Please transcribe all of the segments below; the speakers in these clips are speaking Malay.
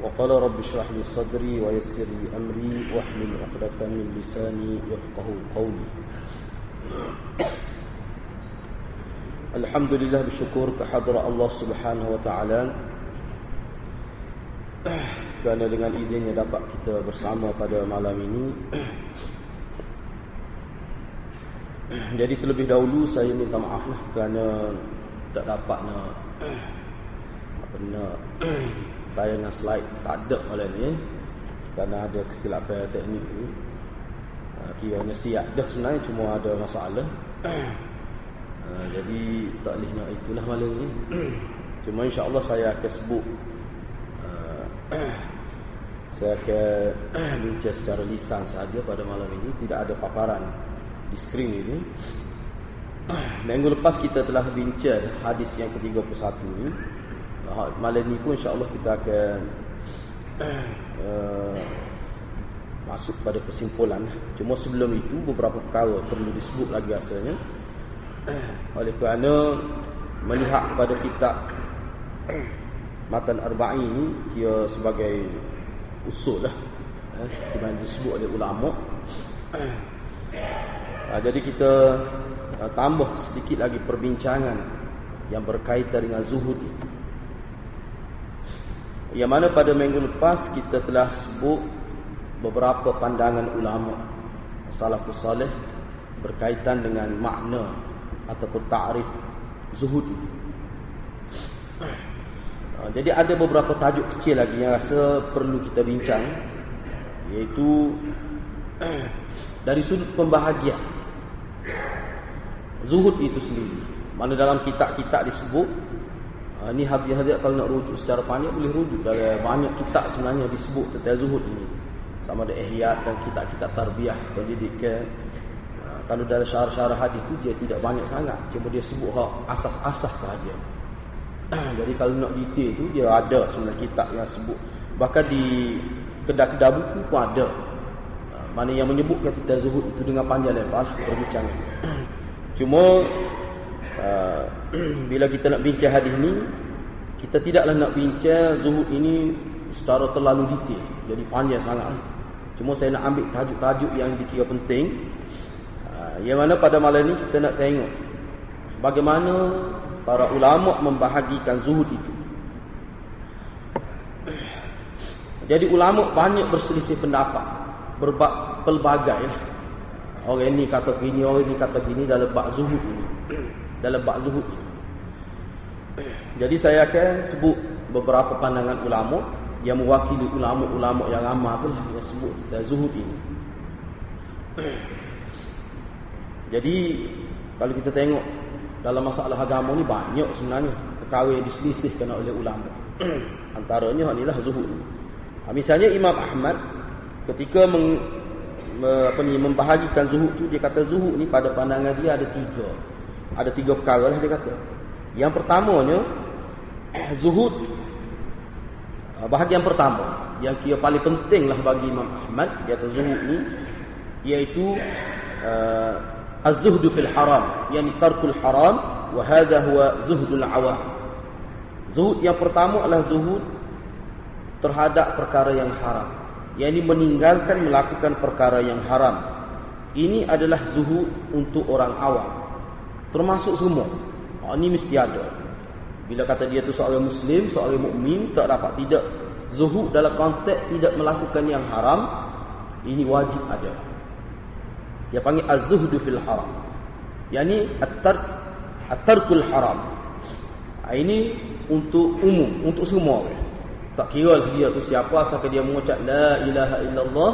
وقال رب اشرح لي صدري ويسر لي أمري واحلل عقدة من لساني يفقه قولي Alhamdulillah bersyukur kehadrat Allah Subhanahu wa taala kerana dengan izinnya dapat kita bersama pada malam ini. Jadi terlebih dahulu saya minta maaf lah kerana tak dapat nak apa nak tayangan slide tak ada malam ni kerana ada kesilapan teknik ni. Kiranya siap dah sebenarnya cuma ada masalah. Uh, jadi tak boleh nak itulah malam ni. cuma insya-Allah saya akan sebut uh, saya akan bincang secara lisan saja pada malam ini tidak ada paparan di skrin ini. Minggu lepas kita telah bincang hadis yang ke-31 ini. Malam ni pun insya-Allah kita akan uh, masuk pada kesimpulan. Cuma sebelum itu beberapa perkara perlu disebut lagi asalnya. Oleh kerana melihat pada kitab Matan Arba'in ini dia sebagai usul lah. Eh, disebut oleh ulama. Jadi kita tambah sedikit lagi perbincangan yang berkaitan dengan zuhud yang mana pada minggu lepas kita telah sebut beberapa pandangan ulama. Salafus salih berkaitan dengan makna ataupun ta'rif zuhud. Ah, jadi ada beberapa tajuk kecil lagi yang rasa perlu kita bincang iaitu dari sudut pembahagian. Zuhud itu sendiri. Mana dalam kitab-kitab disebut ini ah, habis-habis kalau nak rujuk secara panjang boleh rujuk. Dalam banyak kitab sebenarnya disebut tentang zuhud ini sama ada ihyat dan kitab-kitab tarbiyah pendidikan. Ha, kalau dalam syarah-syarah hadis tu dia tidak banyak sangat. Cuma dia sebut hak asas-asas saja jadi kalau nak detail tu dia ada sebenarnya kitab yang sebut. Bahkan di kedai-kedai buku pun ada. Ha, mana yang menyebutkan kita zuhud itu dengan panjang lebar perbincangan. Cuma uh, bila kita nak bincang hadis ni kita tidaklah nak bincang zuhud ini secara terlalu detail jadi panjang sangat Cuma saya nak ambil tajuk-tajuk yang dikira penting. Ha, yang mana pada malam ini kita nak tengok bagaimana para ulama membahagikan zuhud itu. Jadi ulama banyak berselisih pendapat, berbab pelbagai lah. Orang ini kata gini, orang ini kata gini dalam bab zuhud ini. Dalam bab zuhud. Jadi saya akan sebut beberapa pandangan ulama yang mewakili ulama-ulama yang ramai tu lah yang sebut dan zuhud ini. Jadi kalau kita tengok dalam masalah agama ni banyak sebenarnya perkara yang diselisihkan oleh ulama. Antaranya inilah zuhud. Ha, misalnya Imam Ahmad ketika meng, me, apa ni membahagikan zuhud tu dia kata zuhud ni pada pandangan dia ada tiga. Ada tiga perkara lah dia kata. Yang pertamanya zuhud. Ah, bahagian pertama yang kira paling pentinglah bagi Imam Ahmad di atas zuhud ni iaitu uh, az-zuhdu fil haram yakni tarkul haram wa hadha huwa zuhdul awam zuhud yang pertama adalah zuhud terhadap perkara yang haram. Yakni meninggalkan melakukan perkara yang haram. Ini adalah zuhud untuk orang awam termasuk semua ha, ini mesti ada bila kata dia tu seorang muslim, seorang mukmin tak dapat tidak zuhud dalam konteks tidak melakukan yang haram, ini wajib ada. Dia panggil az-zuhdu fil haram. Yani at-tark at-tarkul haram. Ha, ini untuk umum, untuk semua. Tak kira dia tu siapa asal dia mengucap la ilaha illallah,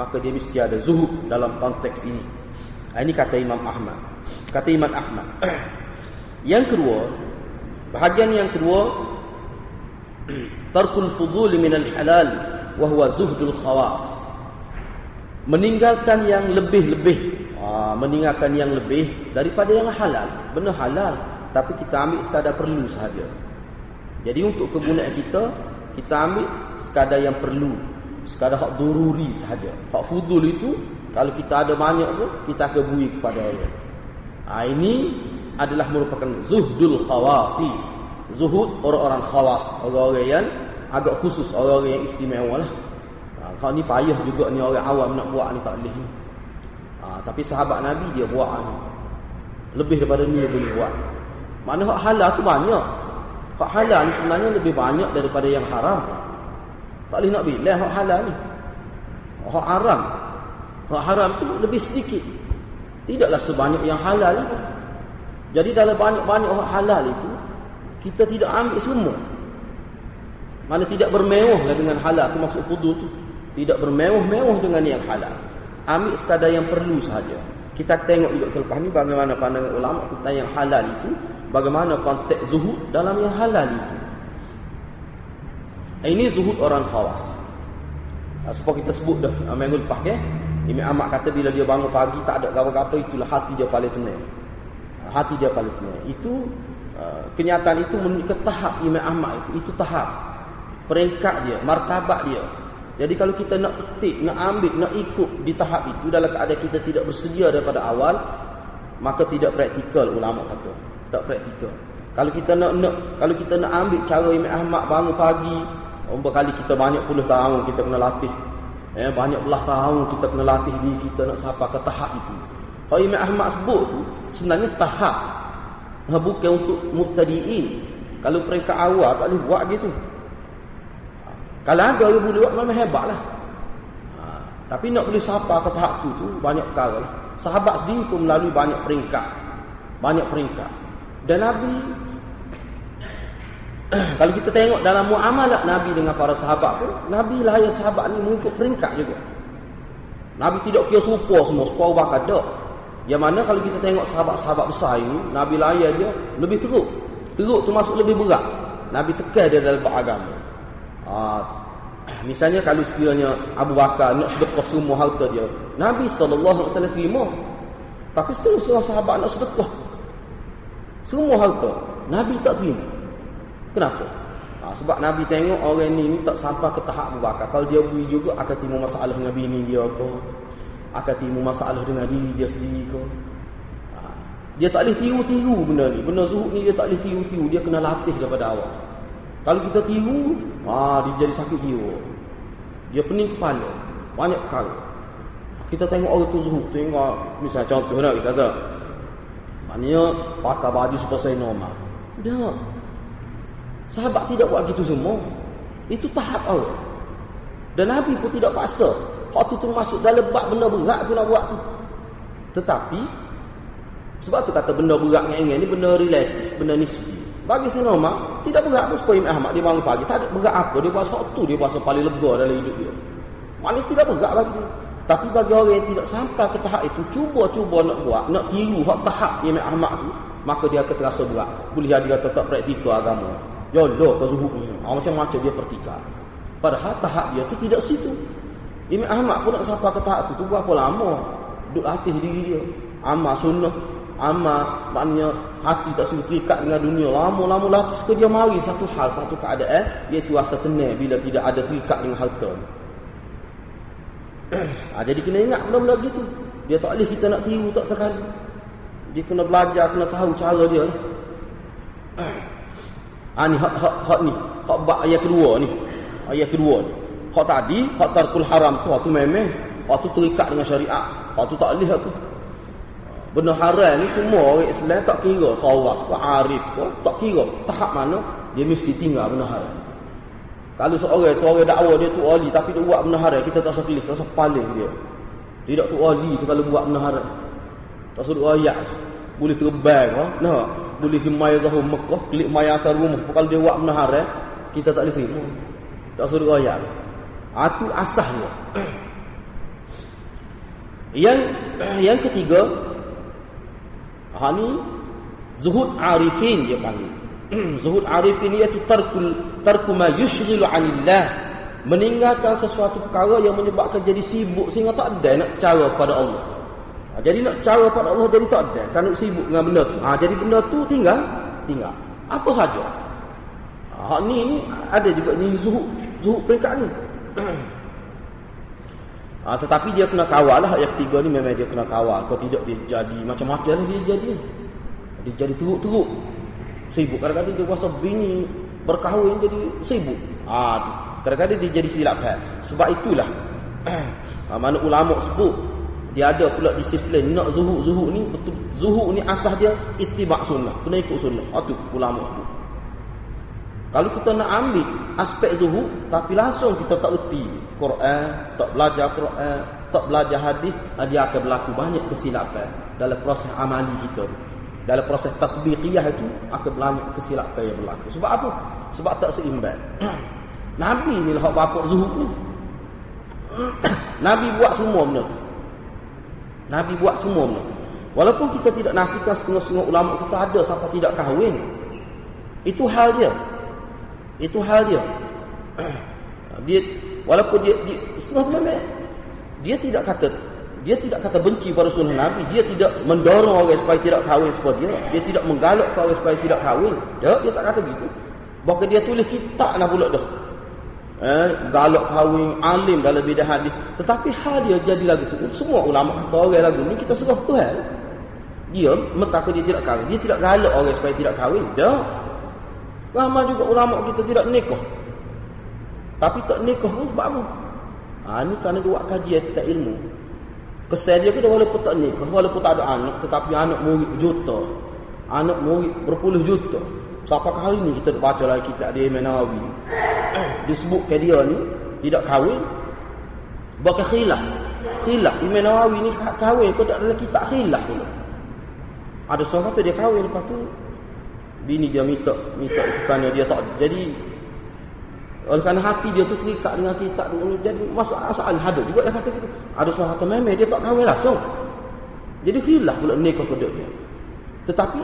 maka dia mesti ada zuhud dalam konteks ini. Ha, ini kata Imam Ahmad. Kata Imam Ahmad. Yang kedua, Bahagian yang kedua tarkul fudul min al halal wahwa zuhdul khawas. Meninggalkan yang lebih-lebih. Ha, meninggalkan yang lebih daripada yang halal. Benar halal. Tapi kita ambil sekadar perlu sahaja. Jadi untuk kegunaan kita, kita ambil sekadar yang perlu. Sekadar hak dururi sahaja. Hak fudul itu, kalau kita ada banyak tu, kita akan bui kepada orang. Ha, ini adalah merupakan zuhdul khawasi. Zuhud orang-orang khawas. Orang-orang yang agak khusus orang-orang yang istimewa lah. Ha, kalau ni payah juga ni orang awam nak buat ni tak boleh Ha, tapi sahabat Nabi dia buat ni. Lebih daripada ni dia boleh buat. Mana hak halal tu banyak. Hak halal ni sebenarnya lebih banyak daripada yang haram. Tak boleh nak bilang hak halal ni. Hak haram. Hak haram tu lebih sedikit. Tidaklah sebanyak yang halal ni. Jadi dalam banyak-banyak hak halal itu, kita tidak ambil semua. Mana tidak bermewah dengan halal tu maksud fudu tu. Tidak bermewah-mewah dengan yang halal. Ambil sekadar yang perlu sahaja. Kita tengok juga selepas ni bagaimana pandangan ulama tentang yang halal itu. Bagaimana konteks zuhud dalam yang halal itu. Ini zuhud orang khawas. Sebab kita sebut dah minggu lepas ke. Imam Ahmad kata bila dia bangun pagi tak ada apa-apa itulah hati dia paling tenang. Hati dia paling tenang. Itu uh, kenyataan itu menunjukkan tahap Imam Ahmad itu. Itu tahap peringkat dia, martabat dia. Jadi kalau kita nak petik, nak ambil, nak ikut di tahap itu dalam keadaan kita tidak bersedia daripada awal, maka tidak praktikal ulama kata. Tak praktikal. Kalau kita nak, nak kalau kita nak ambil cara Imam Ahmad bangun pagi, umur kali kita banyak puluh tahun kita kena latih. Eh, banyak belah tahun kita kena latih diri kita nak sampai ke tahap itu. Kalau Imam Ahmad sebut tu sebenarnya tahap. Bukan untuk mubtadi'in. Kalau peringkat awal tak boleh buat gitu. Kalau ada yang boleh buat memang hebatlah. Ha, tapi nak boleh sapa ke tahap tu tu banyak perkara. Lah. Sahabat sendiri pun melalui banyak peringkat. Banyak peringkat. Dan Nabi kalau kita tengok dalam muamalat Nabi dengan para sahabat pun, Nabi lah yang sahabat ni mengikut peringkat juga. Nabi tidak kira serupa semua, serupa bakal tak. Yang mana kalau kita tengok sahabat-sahabat besar ini, Nabi layan dia lebih teruk. Teruk tu masuk lebih berat. Nabi tekan dia dalam beragama. Ha, misalnya kalau sekiranya Abu Bakar nak sedekah semua harta dia, Nabi wasallam terima. Tapi setengah sahabat nak sedekah semua harta, Nabi tak terima. Kenapa? Ha, sebab Nabi tengok orang ni, ni tak sampai ke tahap Abu Bakar. Kalau dia bui juga akan timbul masalah dengan bini dia apa? Akan timbul masalah dengan diri dia sendiri ke? Ha, dia tak boleh tiru-tiru benda ni. Benda zuhud ni dia tak boleh tiru-tiru. Dia kena latih daripada awal. Kalau kita tiru, ah dia jadi sakit jiwa. Dia pening kepala. Banyak perkara. Kita tengok orang tu zuhud, tengok misalnya contoh nak kita kata. Maknanya pakai baju seperti normal. Dia Sahabat tidak buat gitu semua. Itu tahap orang. Dan Nabi pun tidak paksa. Hak tu termasuk dalam bab benda berat tu nak buat tu. Tetapi sebab tu kata benda berat dengan ingin ni benda relatif, benda nisbi. Bagi saya normal, tidak berat pun Imam Ahmad dia bangun pagi. Tak ada berat apa. Dia buat tu dia buat paling lega dalam hidup dia. Maknanya tidak berat bagi dia. Tapi bagi orang yang tidak sampai ke tahap itu, cuba-cuba nak buat, nak tiru hak tahap Imam Ahmad tu, maka dia akan terasa berat. Boleh dia tetap praktikal agama. Jodoh ke zuhud ni. Ah, macam-macam dia pertikar. Padahal tahap dia tu tidak situ. Imam Ahmad pun nak sampai ke tahap tu, tu berapa lama? Duduk latih diri dia. Amal sunnah, amal maknanya hati tak sempat terikat dengan dunia lama-lama lagi suka dia mari satu hal satu keadaan iaitu rasa tenang bila tidak ada terikat dengan harta ha, jadi kena ingat benda-benda gitu dia tak boleh kita nak tiru tak terkali dia kena belajar kena tahu cara dia ha, ni hak, hak, hak ni hak bak ayat kedua ni ayat kedua ni hak tadi hak tarkul haram tu hak tu memang hak tu terikat dengan syariat hak tu tak boleh hak tu Benda haram ni semua orang Islam tak kira khawas ke arif ke tak kira tahap mana dia mesti tinggal benda haram. Kalau seorang tu orang dakwa dia tu wali tapi dia buat benda haram kita tak usah pilih tak usah paling dia. Tidak tu wali tu kalau buat benda haram. Tak suruh ayat. Boleh terbang ha? Nah, boleh ke maya zahur Mekah, klik maya asal rumah. Kalau dia buat benda haram, kita tak boleh terima. Tak suruh ayat. Ah, asahnya. yang yang ketiga Ha ni zuhud arifin dia panggil. zuhud arifin iaitu tarkul tarku ma yushghilu 'anillah meninggalkan sesuatu perkara yang menyebabkan jadi sibuk sehingga tak ada nak cara pada Allah. Ha, jadi nak cara pada Allah jadi tak ada. Kan sibuk dengan benda tu. Ha, jadi benda tu tinggal, tinggal. Apa saja. Ha, ni, ni ada juga ni zuhud, zuhud peringkat ni. ha, tetapi dia kena kawal lah. Yang ketiga ni memang dia kena kawal. Kalau tidak dia jadi macam-macam lah dia jadi. Dia jadi teruk-teruk. Sibuk. Kadang-kadang dia kuasa bini berkahwin jadi sibuk. Ah, tu. Kadang-kadang dia jadi silap kan. Sebab itulah ha, mana ulama sebut dia ada pula disiplin nak zuhud-zuhud ni betul zuhud ni asas dia ittiba' sunnah. Kena ikut sunnah. Ah tu ulama sebut. Kalau kita nak ambil aspek zuhud tapi langsung kita tak erti Quran, tak belajar Quran, tak belajar hadis, ah, dia akan berlaku banyak kesilapan dalam proses amali kita. Dalam proses tatbiqiyah itu akan banyak kesilapan yang berlaku. Sebab apa? Sebab tak seimbang. Nabi ni lah bapak zuhud ni. Nabi buat semua benda tu. Nabi buat semua benda. Walaupun kita tidak nafikan setengah-setengah ulama kita ada sampai tidak kahwin. Itu hal dia. Itu hal dia. dia walaupun dia, dia setengah ulama dia tidak kata dia tidak kata benci pada sunnah Nabi. Dia tidak mendorong orang supaya tidak kahwin seperti dia. Dia tidak menggalak orang supaya tidak kahwin. Dia, dia tak kata begitu. Bahkan dia tulis kitab nak pula dah eh, galak kahwin alim dalam bidang hadis. Tetapi hal dia jadi lagu tu semua ulama kata orang lagu ni kita serah Tuhan. Dia mentaka dia tidak kahwin. Dia tidak galak orang supaya tidak kahwin. Dia. Ramai juga ulama kita tidak nikah. Tapi tak nikah pun sebab apa? Ha, ni kerana dia buat kajian tentang ilmu. Kesan dia kita walaupun tak nikah walaupun tak ada anak tetapi anak murid juta. Anak murid berpuluh juta Sampai hari ni kita baca lagi kitab dia Imam Nawawi. Disebutkan dia ni tidak kahwin. Bahkan khilaf. Khilaf Imam Nawawi ni kahwin kau tak ada kitab khilaf pula. Ada seorang kata dia kahwin lepas tu bini dia minta minta kerana dia tak jadi oleh kerana hati dia tu terikat dengan kitab ni jadi masalah hadu juga dia kata gitu. Ada seorang kata memang dia tak kahwin langsung. Jadi khilaf pula nikah kedua dia. Tetapi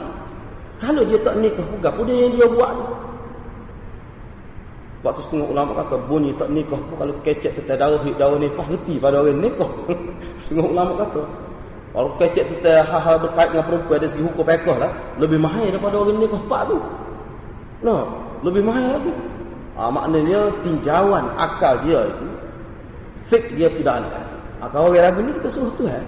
kalau dia tak nikah juga, apa yang dia buat tu setengah ulama kata, bunyi tak nikah pun kalau kecek tetap darah, darah nikah, reti pada orang nikah. setengah ulama kata, kalau kecek tetap hal-hal berkait dengan perempuan dari segi hukum pekah lah, lebih mahal daripada orang nikah pak tu. No, lebih mahal lagi. Ha, maknanya tinjauan akal dia itu, fake dia tidak ada. Ha, kalau orang ragu ni kita suruh Tuhan.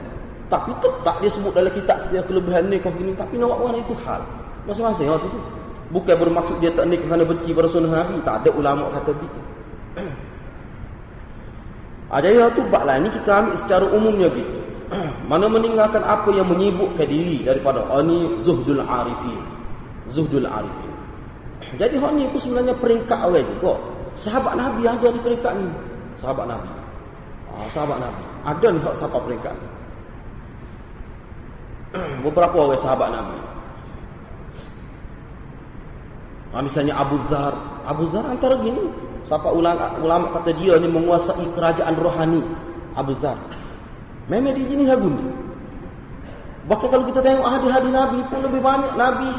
Tapi tetap dia sebut dalam kitab dia kelebihan nikah gini. Tapi nak buat itu hal. Masing-masing waktu tu. Bukan bermaksud dia tak nikah kerana benci pada sunnah Nabi. Tak ada ulama kata begitu. Ada yang tu bak lain ni kita ambil secara umumnya gitu. Mana meninggalkan apa yang menyibukkan diri daripada oh, ni zuhdul arifin. Zuhdul arifin. Jadi hak ni pun sebenarnya peringkat orang juga. Sahabat Nabi ada di peringkat ni. Sahabat Nabi. Ah, sahabat Nabi. Ada ni hak siapa peringkat ni. Beberapa orang sahabat Nabi. Ha, misalnya Abu Dhar. Abu Dhar antara gini. Siapa ulama, ulama kata dia ni menguasai kerajaan rohani. Abu Dhar. Memang dia jenis lagu ni. Bahkan kalau kita tengok hadis-hadis Nabi pun lebih banyak Nabi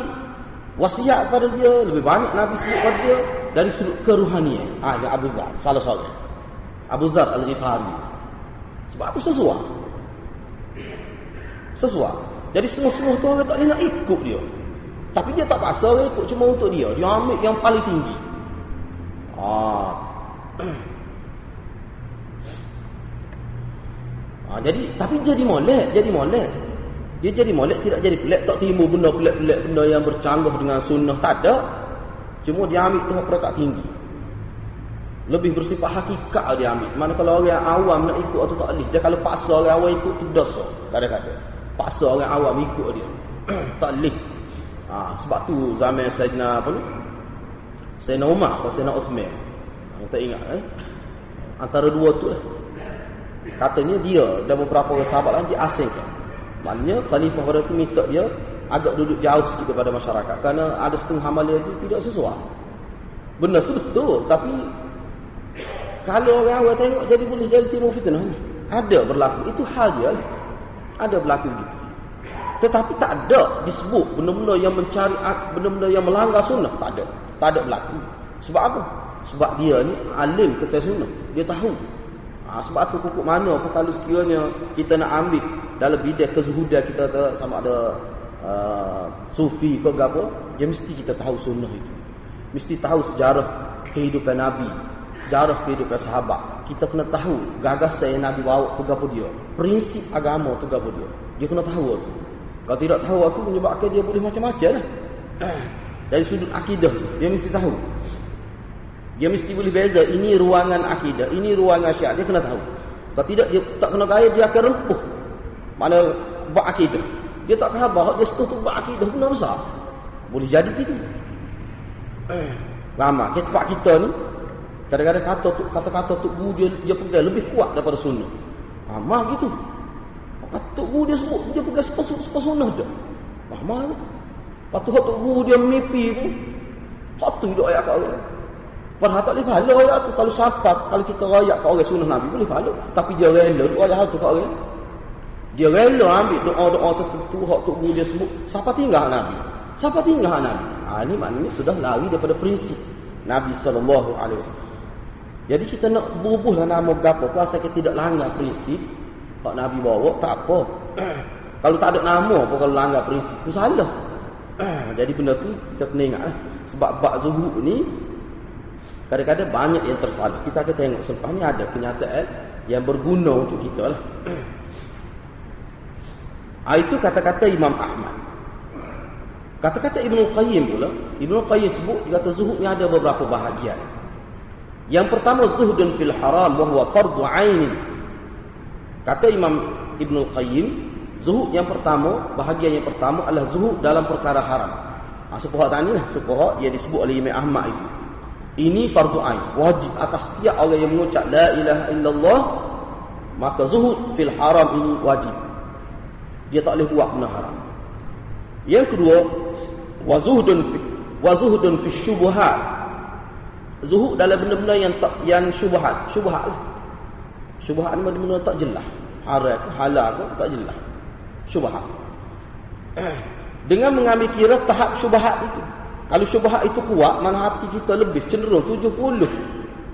wasiat kepada dia. Lebih banyak Nabi sebut kepada dia. Dari sudut keruhanian. Ha, Abu Dhar. Salah soalnya. Abu Dhar Al-Ghifari. Sebab apa sesuai? Sesuai. Jadi semua-semua tu orang tak nak ikut dia. Tapi dia tak paksa dia ikut cuma untuk dia. Dia ambil yang paling tinggi. Ah. ah jadi tapi jadi molek, jadi molek. Dia jadi molek tidak jadi pelik, tak timbul benda pelik-pelik benda yang bercanggah dengan sunnah tak ada. Cuma dia ambil tu peringkat tinggi. Lebih bersifat hakikat dia ambil. Mana kalau orang awam nak ikut atau tak boleh. Dia kalau paksa orang awam ikut tu dosa. Kadang-kadang. Paksa orang awam ikut dia. tak boleh. Ha, sebab tu zaman Sayyidina apa ni? Sayyidina Umar atau Sayyidina Uthman. Ha, tak ingat eh? Antara dua tu lah. Katanya dia dan beberapa orang sahabat lain diasingkan. Maknanya khalifah pada tu minta dia agak duduk jauh sikit daripada masyarakat. Kerana ada setengah amalan itu tidak sesuai. Benda tu betul. Tapi kalau orang awal tengok jadi boleh jadi timur fitnah. Ada berlaku. Itu hal dia lah. Ada berlaku begitu. Tetapi tak ada disebut benda-benda yang mencari benda-benda yang melanggar sunnah. Tak ada. Tak ada berlaku. Sebab apa? Sebab dia ni alim kata sunnah. Dia tahu. Ha, sebab tu pokok mana pun kalau sekiranya kita nak ambil dalam bidang kezuhudan kita tu, sama ada uh, sufi ke apa, dia mesti kita tahu sunnah itu. Mesti tahu sejarah kehidupan Nabi, sejarah kehidupan sahabat. Kita kena tahu gagasan yang Nabi bawa tu apa dia. Prinsip agama tu apa dia. Dia kena tahu tu. Kalau tidak tahu tu menyebabkan dia boleh macam-macam lah. Dari sudut akidah, dia mesti tahu. Dia mesti boleh beza ini ruangan akidah, ini ruangan syiah. Dia kena tahu. Kalau tidak dia tak kena gaya dia akan rempuh. Mana bab akidah. Dia tak khabar dia setuju bab akidah benar besar. Boleh jadi begitu. Lama kita tempat kita ni kadang-kadang kata tu kata-kata tu dia dia pegang lebih kuat daripada sunnah. Lama gitu. Tu guru dia sebut dia pegang sepasuk sepasunnah je. Lama tu. Patu tu guru dia mimpi tu. Hak tu hidup ayat kat orang. Padahal tak boleh pahala ayat tu. Kalau siapa, kalau kita rayak kat orang sunnah Nabi, boleh pahala. Tapi dia rela, tu ayat tu kat orang. Dia rela ambil doa-doa tertentu, hak tu dia sebut. Siapa tinggal Nabi? Siapa tinggal Nabi? Ha, ini maknanya sudah lari daripada prinsip Nabi SAW. Jadi kita nak berubahlah nama berapa. Kuasa kita tidak langgar prinsip. Hak Nabi bawa, tak apa. kalau tak ada nama pun kalau langgar prinsip, itu salah. Jadi benda tu kita kena ingat lah. Sebab bak zuhud ni Kadang-kadang banyak yang tersalah. Kita akan tengok selepas ni ada kenyataan yang berguna untuk kita lah. Ha, itu kata-kata Imam Ahmad. Kata-kata Ibn Qayyim pula. Ibn Qayyim sebut, dia kata zuhud ni ada beberapa bahagian. Yang pertama zuhudun fil haram bahawa fardu ainin. Kata Imam Ibn Qayyim, zuhud yang pertama, bahagian yang pertama adalah zuhud dalam perkara haram. Ha, sepuhak tani lah, sepuhak yang disebut oleh Imam Ahmad itu. Ini fardu ain, wajib atas setiap orang yang mengucap la ilaha illallah maka zuhud fil haram ini wajib. Dia tak boleh buat benda haram. Yang kedua, wa zuhdun fi wa zuhdun fi syubhat. Zuhud dalam benda-benda yang tak yang syubhat, syubhat lah. Syubhat ni benda-benda tak jelas. Haram ke halal ke tak jelas. Syubhat. Dengan mengambil kira tahap syubhat itu. Kalau syubhat itu kuat, mana hati kita lebih cenderung 70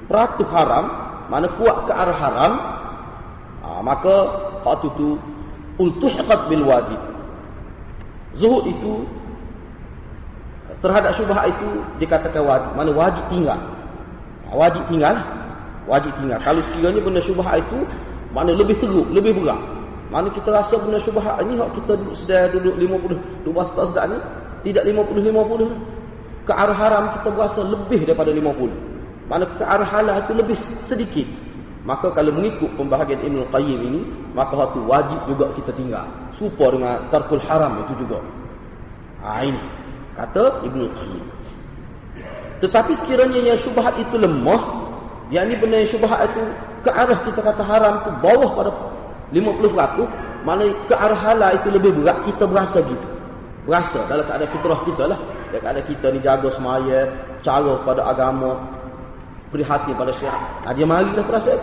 peratus haram, mana kuat ke arah haram, ha, maka hak itu tu ultuhiqat bil wajib. Zuhud itu terhadap syubhat itu dikatakan wajib, mana wajib tinggal. Ha, wajib tinggal. Wajib tinggal. Kalau sekiranya benda syubhat itu mana lebih teruk, lebih berat. Mana kita rasa benda syubhat ini hak kita duduk sedar duduk 50 duduk sedar sedar ni tidak 50 50 ke arah haram kita berasa lebih daripada 50. Mana ke arah halal itu lebih sedikit. Maka kalau mengikut pembahagian Ibn Qayyim ini, maka itu wajib juga kita tinggal. Supa dengan tarkul haram itu juga. Ha, ini. Kata Ibn Qayyim. Tetapi sekiranya yang syubhat itu lemah, yang ini benar yang syubhat itu ke arah kita kata haram itu bawah pada 50%, mana ke arah halal itu lebih berat, kita berasa gitu. Berasa dalam keadaan fitrah kita lah. Dia kata kita ni jaga semaya, cara pada agama, prihatin pada syiah. Nah, dia marilah perasaan.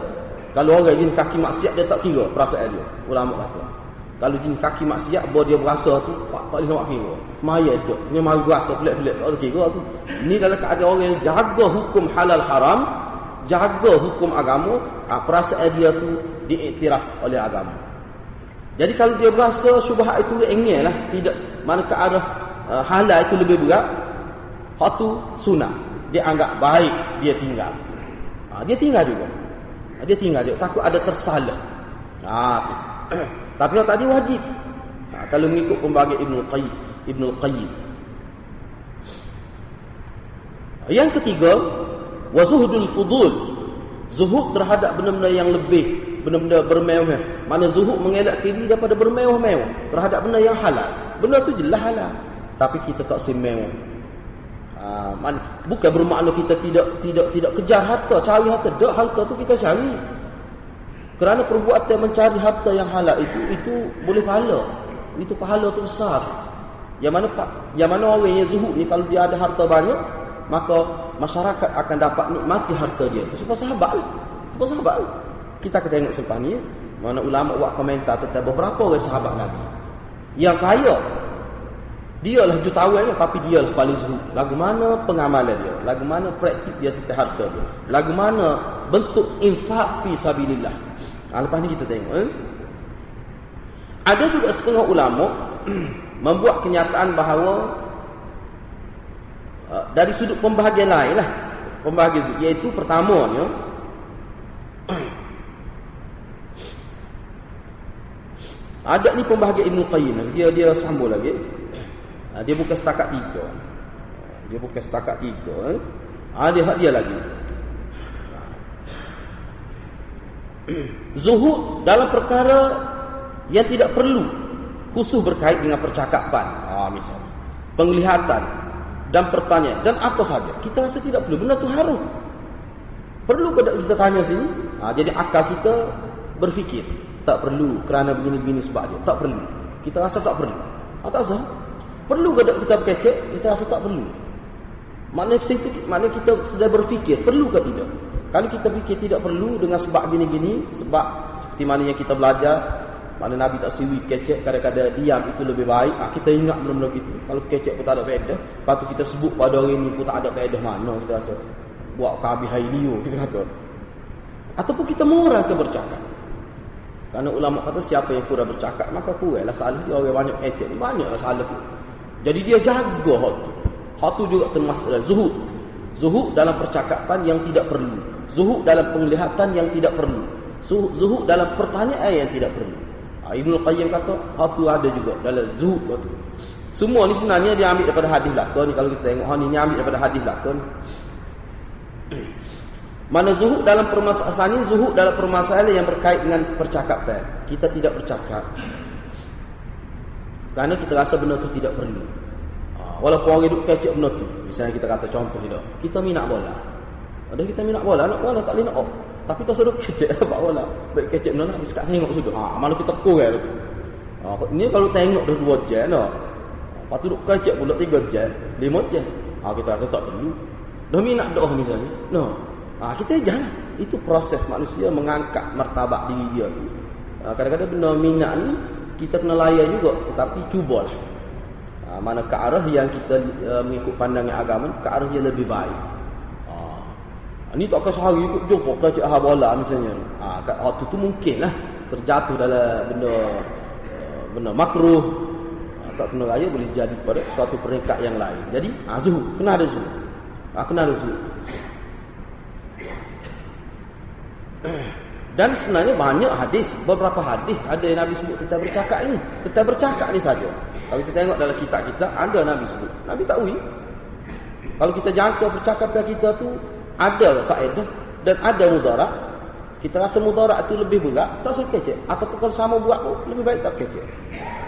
Kalau orang jenis kaki maksiat, dia tak kira perasaan dia. Ulama kata. Kalau jenis kaki maksiat, bahawa dia berasa tu, tak, tak nak kira. Semaya dia. Dia mari berasa pelik-pelik. Tak kira tu. Ini dalam keadaan orang yang jaga hukum halal haram, jaga hukum agama, ah, perasaan dia tu diiktiraf oleh agama. Jadi kalau dia berasa syubhat itu ingin lah. Tidak, mana ke arah uh, halal itu lebih berat? Hak tu sunat dia anggap baik dia tinggal. Ha, dia tinggal juga. Ha, dia tinggal juga. Takut ada tersalah. Ha, tapi yang tadi wajib. Ha, kalau mengikut pembahagian Ibn Qayyim Ibn Qayyim. Yang ketiga wazuhdul fudul zuhud terhadap benda-benda yang lebih benda-benda bermewah mana zuhud mengelak diri daripada bermewah-mewah terhadap benda yang halal benda tu jelas halal tapi kita tak semeng. Ha, bukan bermakna kita tidak tidak tidak kejar harta, cari harta. Dak harta tu kita cari. Kerana perbuatan mencari harta yang halal itu itu boleh pahala. Itu pahala tu besar. Yang mana yang mana orang yang zuhud ni kalau dia ada harta banyak, maka masyarakat akan dapat nikmati harta dia. Itu sebab sahabat. Sebab sahabat. Kita akan tengok selepas ni mana ulama buat komentar tentang beberapa orang sahabat Nabi yang kaya Dia lah jutawan tapi dia lah paling zuhud. Lagu mana pengamalan dia? Lagu mana praktik dia tentang harta dia? Lagu mana bentuk infak fi sabilillah? Ha, lepas ni kita tengok. Eh? Ada juga setengah ulama membuat kenyataan bahawa uh, dari sudut pembahagian lain lah. Pembahagian itu. Iaitu pertamanya. ada ni pembahagian Ibn Qayyim. Dia dia sambung lagi. Ha, dia bukan setakat tiga. Dia bukan setakat tiga. Eh? Ha, dia dia lagi. Zuhud dalam perkara yang tidak perlu khusus berkait dengan percakapan. Ha, misalnya. Penglihatan dan pertanyaan dan apa saja. Kita rasa tidak perlu. Benda tu harus. Perlu ke kita tanya sini? Ha, jadi akal kita berfikir. Tak perlu kerana begini-begini sebab dia. Tak perlu. Kita rasa tak perlu. Ha, tak sah. Perlu ke kita berkecek? Kita rasa tak perlu. Maknanya maknanya kita sedang berfikir, perlu ke tidak? Kalau kita fikir tidak perlu dengan sebab gini-gini, sebab seperti mana yang kita belajar, mana Nabi tak siwi kecek, kadang-kadang diam itu lebih baik. Ah, kita ingat belum begitu. Kalau kecek pun tak ada faedah, lepas tu kita sebut pada orang ini pun tak ada faedah mana kita rasa. Buat kabih hai liu, kita kata. Ataupun kita murah ke bercakap. Kerana ulama kata siapa yang kurang bercakap, maka kuranglah salah dia orang banyak kecek. Banyaklah salah tu. Jadi dia jaga hak tu. Hak tu juga termasuk dalam zuhud. Zuhud dalam percakapan yang tidak perlu. Zuhud dalam penglihatan yang tidak perlu. Zuhud dalam pertanyaan yang tidak perlu. Ha, Ibn Qayyim kata, hak tu ada juga dalam zuhud tu. Semua ni sebenarnya dia ambil daripada hadis belakang ni. Kalau kita tengok, hak ni, ni ambil daripada hadis belakang Mana zuhud dalam permasalahan ini, zuhud dalam permasalahan yang berkait dengan percakapan. Kita tidak bercakap. Kerana kita rasa benda tu tidak perlu. Ha, walaupun orang hidup kecek benda tu. Misalnya kita kata contoh tidak. Kita minat bola. Ada kita minat bola. Nak bola tak boleh nak op. Tapi tak suruh kecek dapat bola. Baik kecek benda nak. Sekat tengok sudah. Ha, malu kita kurang. Ha, ini kalau tengok dah dua jam no. Lepas tu duduk kecek pula tiga jam. Lima jam. Ha, kita rasa tak perlu. Dah minat doa misalnya. No. Ha, kita jangan. Itu proses manusia mengangkat martabat diri dia tu. Ha, kadang-kadang benda minat ni kita kena layan juga tetapi cubalah ha, mana ke arah yang kita uh, mengikut pandangan agama ke arah yang lebih baik ha, ini tak akan sehari ikut jumpa kacik ahal bola misalnya ha, waktu tu mungkin lah terjatuh dalam benda uh, benda makruh ha, tak kena raya boleh jadi pada suatu peringkat yang lain jadi ha, zuhud kena ada zuhud ha, kena ada zuhud Dan sebenarnya banyak hadis, beberapa hadis ada yang Nabi sebut kita bercakap ni. Kita bercakap ni saja. Kalau kita tengok dalam kitab kita, ada Nabi sebut. Nabi tak ui. Kalau kita jangka percakapan kita tu ada faedah dan ada mudarat, kita rasa mudarat tu lebih berat, tak usah kecek. Ataupun kalau sama buat pun, lebih baik tak kecek.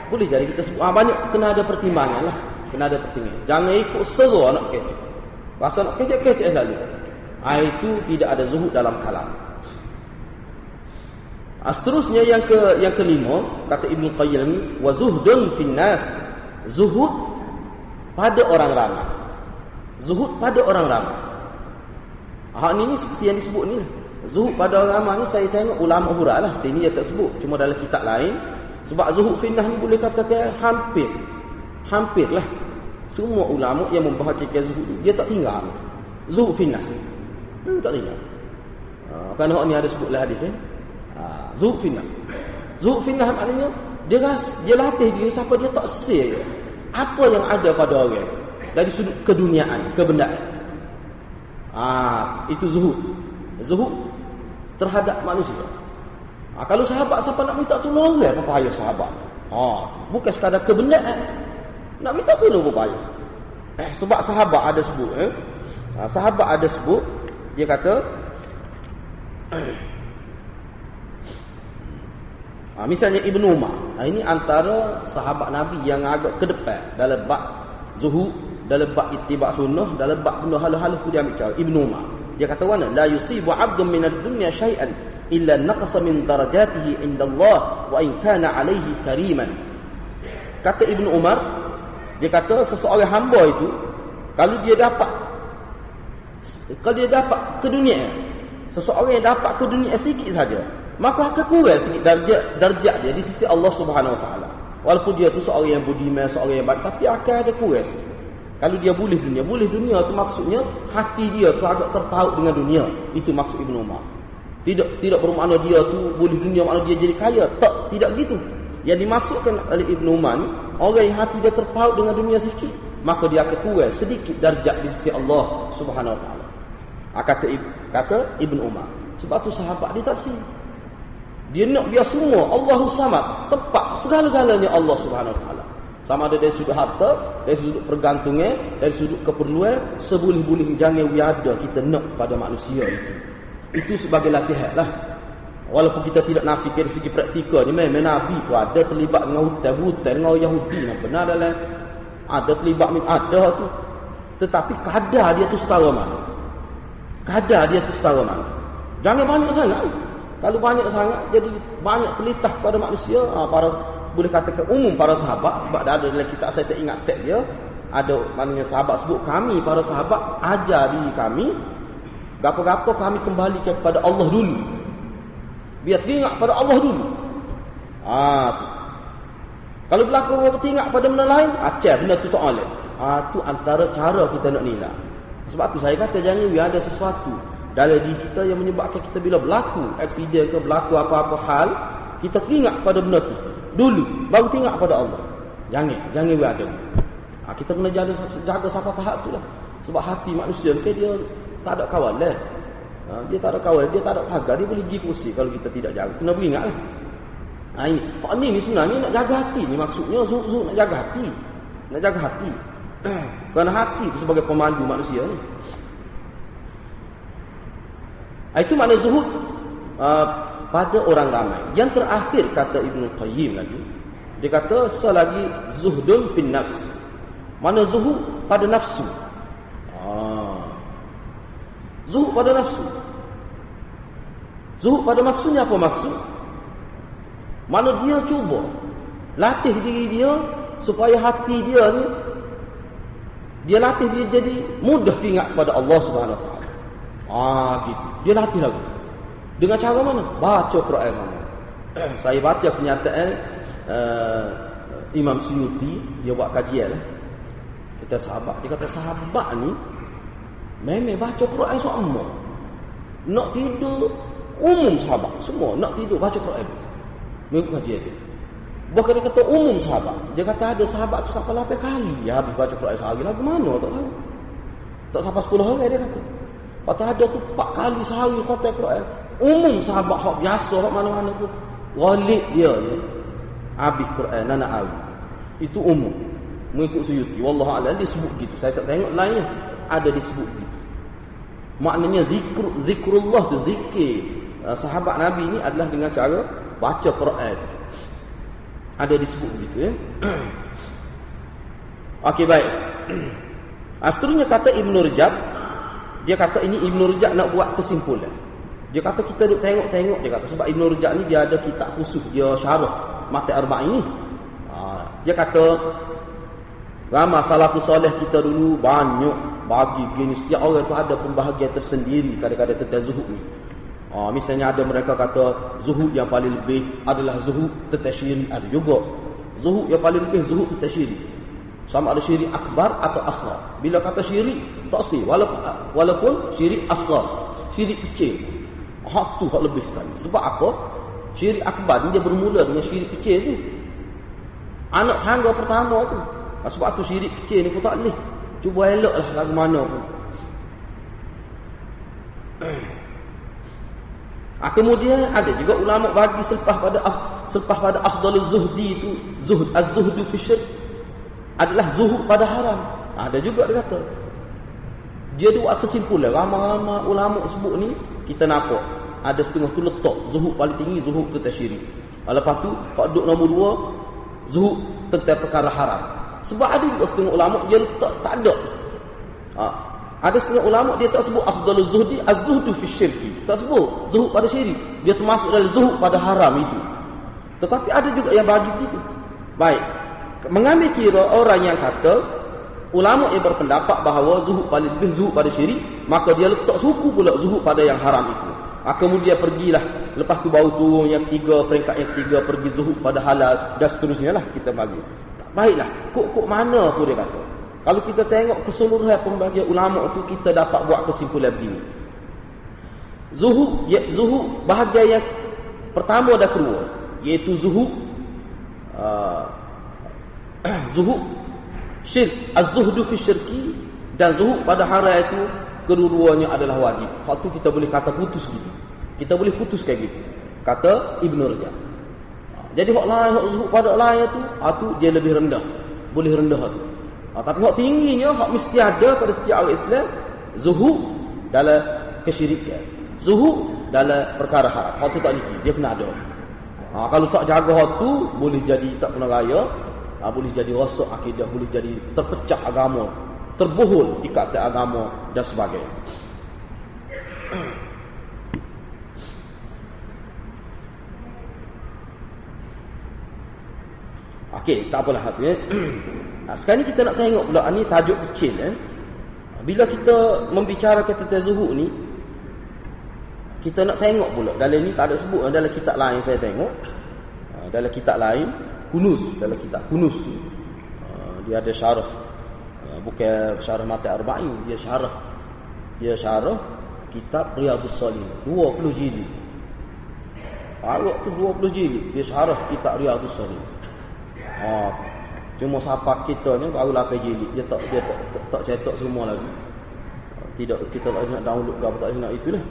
Boleh jadi kita sebut, ah, banyak kena ada pertimbangan lah. Kena ada pertimbangan. Jangan ikut seru nak kecek. Rasa nak kecek, kecek selalu. Ah, itu tidak ada zuhud dalam kalam. Ah, seterusnya yang ke yang kelima kata Ibnu Qayyim wa zuhdun finnas zuhud pada orang ramai. Zuhud pada orang ramai. Hak ni, ni seperti yang disebut ni. Zuhud pada orang ramai ni saya tengok ulama hurai lah. Sini dia tak sebut. Cuma dalam kitab lain. Sebab zuhud finnas ni boleh katakan hampir. Hampir lah. Semua ulama yang membahagikan zuhud. Dia tak tinggal. Zuhud finnas ni. Hmm, tak tinggal. Uh, kerana hak ni ada sebutlah hadis eh. Zuhud finnas. Zuhud finnas maknanya dia ras, dia latih diri siapa dia tak say apa yang ada pada orang dari sudut keduniaan, kebendaan. Ah, itu zuhud. Zuhud terhadap manusia. Ah, kalau sahabat siapa nak minta tolong orang apa payah sahabat. Ah, bukan sekadar kebendaan. Nak minta tolong apa payah. Eh, sebab sahabat ada sebut eh. Ah, sahabat ada sebut dia kata Ha, misalnya Ibn Umar. Ha, ini antara sahabat Nabi yang agak ke depan dalam bab zuhud, dalam bab ittiba sunnah, dalam bab benda hal-hal tu dia ambil cara. Ibn Umar. Dia kata mana? La yusibu 'abdun min ad-dunya syai'an illa naqasa min darajatihi inda Allah wa in kana 'alaihi kariman. Kata Ibn Umar, dia kata seseorang hamba itu kalau dia dapat kalau dia dapat ke dunia seseorang yang dapat ke dunia sikit saja maka akan kurang sikit darjat darjat dia di sisi Allah Subhanahu Wa Taala. Walaupun dia tu seorang yang budiman, seorang yang baik, tapi akan ada kuas. Kalau dia boleh dunia, boleh dunia tu maksudnya hati dia tu agak terpaut dengan dunia. Itu maksud Ibn Umar. Tidak tidak bermakna dia tu boleh dunia makna dia jadi kaya. Tak, tidak gitu. Yang dimaksudkan oleh Ibn Umar ni, orang yang hati dia terpaut dengan dunia sikit, maka dia akan kurang sedikit darjat di sisi Allah Subhanahu Wa Taala. Ah, kata kata Ibn Umar. Sebab tu sahabat dia tak si. Dia nak biar semua Allahu Samad, tepat segala-galanya Allah Subhanahu Wa Taala. Sama ada dari sudut harta, dari sudut pergantungnya, dari sudut keperluan, seboleh-boleh jangan wiada kita nak pada manusia itu. Itu sebagai latihan lah. Walaupun kita tidak nafi dari segi praktikalnya, memang Nabi tu ada terlibat dengan hutan-hutan dengan Yahudi. Yang benar adalah ada terlibat min ada tu. Tetapi kadar dia tu setara mana? Kadar dia tu setara mana? Jangan banyak sangat. Kalau banyak sangat, jadi banyak telitah pada manusia. Ha, para boleh katakan umum para sahabat sebab dah ada dalam kitab saya tak ingat teks dia ada maknanya sahabat sebut kami para sahabat ajar diri kami gapo-gapo kami kembali kepada Allah dulu. Biar teringat pada Allah dulu. Ah tu. kalau berlaku apa teringat pada benda lain acah benda tu tak boleh. Ah tu antara cara kita nak nilai. Sebab tu saya kata jangan ada sesuatu dalam diri kita yang menyebabkan kita bila berlaku aksiden ke berlaku apa-apa hal kita teringat pada benda tu dulu baru tengok pada Allah. Jangan jangan berada ha, kita kena jaga jaga sampai tahap tu lah. Sebab hati manusia kan dia tak ada kawan lah. Ha, dia tak ada kawan dia tak ada pagar dia boleh pergi kursi kalau kita tidak jaga. Kena beringat lah. Ha, ini Pak ni, ni sebenarnya nak jaga hati ni maksudnya zuk zuk nak jaga hati. Nak jaga hati. Kerana hati itu sebagai pemandu manusia ni. Ha, itu makna zuhud. Uh, pada orang ramai. Yang terakhir kata Ibn Qayyim lagi, dia kata selagi zuhdun fin nafs. Mana zuhud pada nafsu? Ah. Zuhud pada nafsu. Zuhud pada maksudnya apa maksud? Mana dia cuba latih diri dia supaya hati dia ni dia latih dia jadi mudah ingat pada Allah Subhanahu Wa Taala. Ah gitu. Dia latih lagi. Dengan cara mana? Baca Quran mana? Saya baca pernyataan uh, Imam Suyuti dia buat kajian. Kita sahabat, dia kata sahabat ni memang baca Quran semua. Nak tidur umum sahabat semua nak tidur baca Quran. Mengikut kajian dia. Bukan dia kata umum sahabat. Dia kata ada sahabat tu sampai 8 kali ya habis baca Quran sehari lagu mana tak tahu. Tak sampai 10 hari dia kata. Patut ada tu 4 kali sehari khatam Quran umum sahabat hak biasa hak mana-mana pun walid dia ni habis Quran anak al itu umum. Mengikut suyuti. Wallahu a'lam disebut gitu. Saya tak tengok lainnya ada disebut gitu. Maknanya zikr zikrullah tu zikir. Uh, sahabat nabi ni adalah dengan cara baca Quran. Ada disebut gitu ya. Okey baik. Asalnya kata Ibn Rajab dia kata ini Ibn Rajab nak buat kesimpulan dia kata kita duk tengok-tengok dia kata sebab Ibn Rujak ni dia ada kitab khusus dia syarah mati arba'in ni. Ha, dia kata ramai salafus soleh kita dulu banyak bagi gini setiap orang tu ada pembahagian tersendiri kadang-kadang tentang zuhud ni. Ha, misalnya ada mereka kata zuhud yang paling lebih adalah zuhud tentang syirik ada juga. Zuhud yang paling lebih zuhud tentang syirik. Sama ada syirik akbar atau asghar. Bila kata syirik tak sih walaupun walaupun syirik asghar, syirik kecil Hak tu hak lebih sekali. Sebab apa? Syirik akbar ni dia bermula dengan syirik kecil tu. Anak tangga pertama tu. Sebab tu syirik kecil ni pun tak boleh. Cuba elok lah lagu mana pun. Ah, kemudian ada juga ulama bagi selepas pada ah, selepas pada afdalul zuhdi itu zuhd az-zuhdu fi syirk adalah zuhud pada haram. Ah, ada juga dia kata. Dia dua kesimpulan ramai-ramai ulama sebut ni kita nampak ada setengah tu letak. Zuhud paling tinggi zuhud tentang syirik lepas tu pak nombor dua zuhud tentang perkara haram. Sebab ada juga setengah ulama dia letak tak ada. Ha. ada setengah ulama dia tak sebut afdalul zuhdi az-zuhdu fi syirki. Tak sebut zuhud pada syirik. Dia termasuk dalam zuhud pada haram itu. Tetapi ada juga yang bagi begitu. Baik. Mengambil kira orang yang kata ulama yang berpendapat bahawa zuhud paling lebih zuhud pada syirik maka dia letak suku pula zuhud pada yang haram itu Ha, kemudian pergilah. Lepas tu baru turun yang ketiga, peringkat yang ketiga pergi zuhud pada halal dan seterusnya lah kita bagi. Baiklah, kok-kok mana pun dia kata. Kalau kita tengok keseluruhan pembagian ulama tu kita dapat buat kesimpulan begini. Zuhud, ya, zuhud bahagian yang pertama dah keluar. Iaitu zuhud. Uh, zuhud. Syirk. Az-zuhdu fi syirki. Dan zuhud pada hari itu. Kedua-duanya adalah wajib. Waktu kita boleh kata putus gitu. Kita boleh putus kayak gitu. Kata Ibn Rajab. Jadi hak lain, hak zuhud pada lain itu. Itu dia lebih rendah. Boleh rendah itu. Ha, tapi hak tingginya hak mesti ada pada setiap orang Islam zuhud dalam kesyirikan. Zuhud dalam perkara haram. Hak tu tak lagi, dia kena ada. Ha, kalau tak jaga hak tu boleh jadi tak pernah raya, ha, boleh jadi rosak akidah, boleh jadi terpecah agama, terbohol ikatan agama dan sebagainya. Okey, tak apalah hatinya. Nah, sekarang ni kita nak tengok pula ni tajuk kecil eh. Bila kita membicarakan tentang zuhud ni kita nak tengok pula dalam ni tak ada sebut eh, dalam kitab lain saya tengok. Ah, dalam kitab lain Kunus dalam kitab Kunus. Ah, dia ada syarah ah, bukan syarah mata arba'in dia syarah dia syarah kitab Riyadhus Salihin 20 jilid. Awak tu 20 jilid dia syarah kitab Riyadhus Salihin. Ha, cuma siapa kita ni baru 8 jilid. Dia tak dia tak, tak, tak cetak semua lagi. Ha, tidak kita tak nak download ke apa tak nak itulah.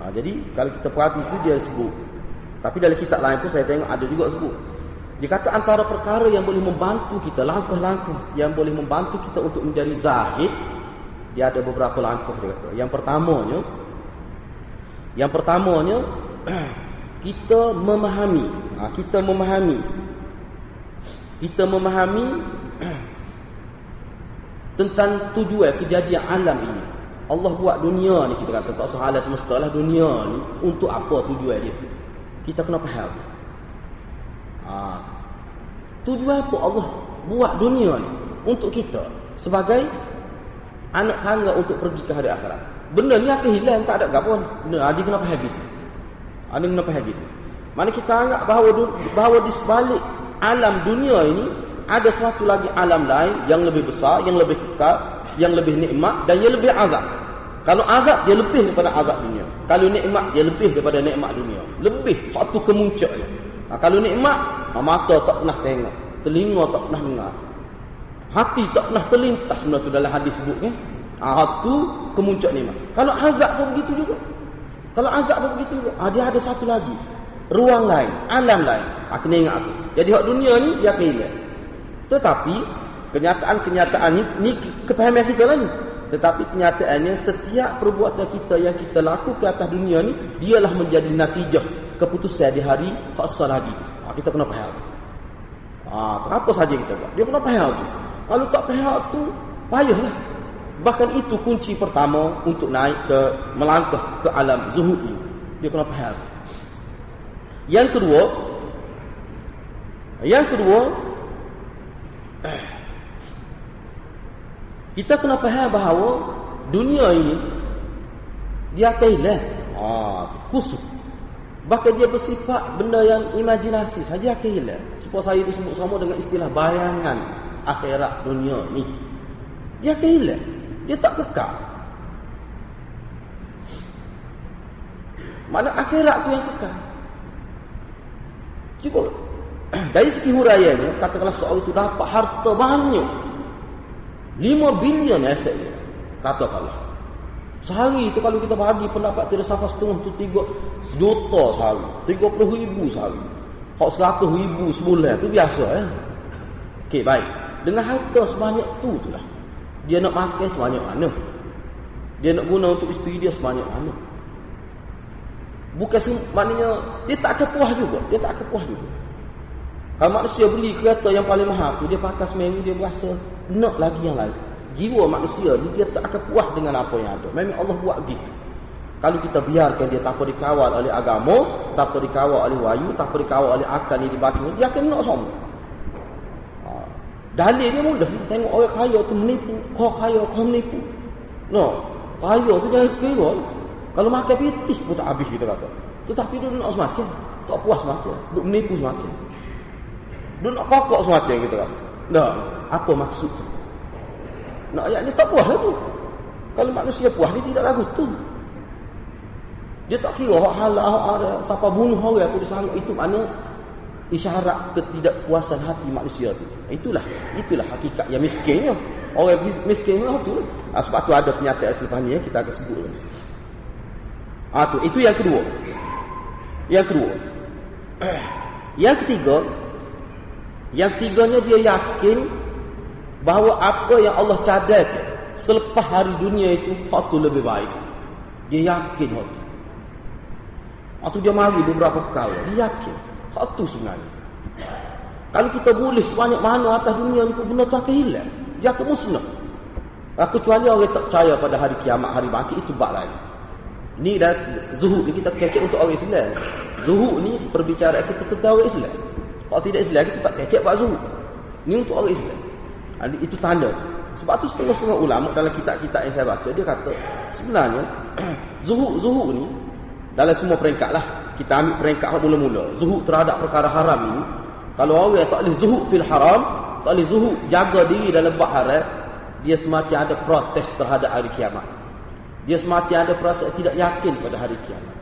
Ha, jadi kalau kita perhati situ dia sebut. Tapi dalam kitab lain pun saya tengok ada juga sebut. Dia kata antara perkara yang boleh membantu kita langkah-langkah yang boleh membantu kita untuk menjadi zahid dia ada beberapa langkah dia kata. Yang pertamanya yang pertamanya kita memahami, ha, kita memahami kita memahami tentang tujuan kejadian alam ini. Allah buat dunia ni kita kata tak sahalah semesta lah dunia ni untuk apa tujuan dia. Kita kena faham. Ha. Tujuan apa Allah buat dunia ni untuk kita sebagai anak tangga untuk pergi ke hari akhirat. Benda ni akan hilang tak ada gapo. Benda dia kena faham itu. Ada kena faham itu. Mana kita anggap bahawa bahawa di sebalik alam dunia ini ada satu lagi alam lain yang lebih besar, yang lebih kekal, yang lebih nikmat dan yang lebih azab. Kalau azab dia lebih daripada azab dunia. Kalau nikmat dia lebih daripada nikmat dunia. Lebih satu kemuncaknya. Nah, kalau nikmat, mata tak pernah tengok, telinga tak pernah dengar. Hati tak pernah terlintas benda tu dalam hadis sebut kan. Ah tu kemuncak nikmat. Kalau azab pun begitu juga. Kalau azab pun begitu juga. Ah dia ada satu lagi ruang lain, alam lain. Ha, kena ingat tu. Jadi hak dunia ni dia akan hilang. Tetapi kenyataan-kenyataan ni, ni kepahaman kita ni. Tetapi kenyataannya setiap perbuatan kita yang kita lakukan atas dunia ni dialah menjadi natijah keputusan di hari hak lagi. Ha, kita kena faham. Ha, apa saja kita buat. Dia kena faham tu. Kalau tak faham tu, payahlah. Bahkan itu kunci pertama untuk naik ke melangkah ke alam zuhud ni. Dia kena faham. Yang kedua Yang kedua Kita kena faham bahawa Dunia ini Dia akan hilang ah, Khusus Bahkan dia bersifat benda yang imajinasi saja hilang Sebab saya itu sebut sama dengan istilah bayangan Akhirat dunia ini Dia hilang Dia tak kekal. Mana akhirat tu yang kekal. Cuba dari segi huraiannya katakanlah seorang itu dapat harta banyak. 5 bilion aset dia. Katakanlah sehari itu kalau kita bagi pendapat tidak sampai setengah itu tiga sejuta sehari tiga puluh ribu sehari hak seratus ribu sebulan itu biasa ya ok baik dengan harta sebanyak tu tu lah dia nak makan sebanyak mana dia nak guna untuk isteri dia sebanyak mana Bukan maknanya dia tak akan puas juga. Dia tak akan puas juga. Kalau manusia beli kereta yang paling mahal tu, dia pakai seminggu, dia berasa nak lagi yang lain. Jiwa manusia ni dia tak akan puas dengan apa yang ada. Memang Allah buat gitu. Kalau kita biarkan dia tak dikawal oleh agama, tak dikawal oleh wayu, tak dikawal oleh akal yang dibagi, dia akan nak sombong. Ha. Dalil dia mudah. Tengok orang kaya tu menipu. Kau kaya, kau menipu. No. Kaya tu jangan kira. Kalau makan pitih pun tak habis kita kata. Tetapi dia nak semacam. Tak puas semacam. Duk menipu semacam. Dia nak kokok semacam kita kata. Dah, apa maksud tu? Nak ayat ni tak puas lah tu. Kalau manusia puas, dia tidak lagu tu. Dia tak kira hak halal, hak ada. Siapa bunuh orang aku disangka itu mana isyarat ketidakpuasan hati manusia tu. Itulah, itulah hakikat yang miskinnya. Orang miskin tu. Ah, sebab tu ada pernyataan selepas ni kita akan sebut. Ah tu, itu yang kedua. Yang kedua. Yang ketiga, yang ketiganya dia yakin bahawa apa yang Allah cadangkan selepas hari dunia itu hak tu lebih baik. Dia yakin hak tu. Atau dia mari beberapa perkara. Dia yakin. Hak tu sebenarnya. Kalau kita boleh sebanyak mana atas dunia ni benda tu akan hilang. Dia akan musnah. Kecuali orang tak percaya pada hari kiamat, hari bangkit itu bak lain. Ni dah zuhud ni kita kekek untuk orang Islam. Zuhud ni perbicaraan kita tentang orang Islam. Kalau tidak Islam kita tak kekek buat zuhud. Ni untuk orang Islam. Itu tanda. Sebab tu setengah-setengah ulama dalam kitab-kitab yang saya baca dia kata sebenarnya zuhud zuhud ni dalam semua peringkat lah. Kita ambil peringkat mula-mula zuhud terhadap perkara haram ini kalau orang yang tak boleh zuhud fil haram tak boleh zuhud jaga diri dalam bab haram dia semacam ada protes terhadap hari kiamat. Dia semacam ada perasaan tidak yakin pada hari kiamat.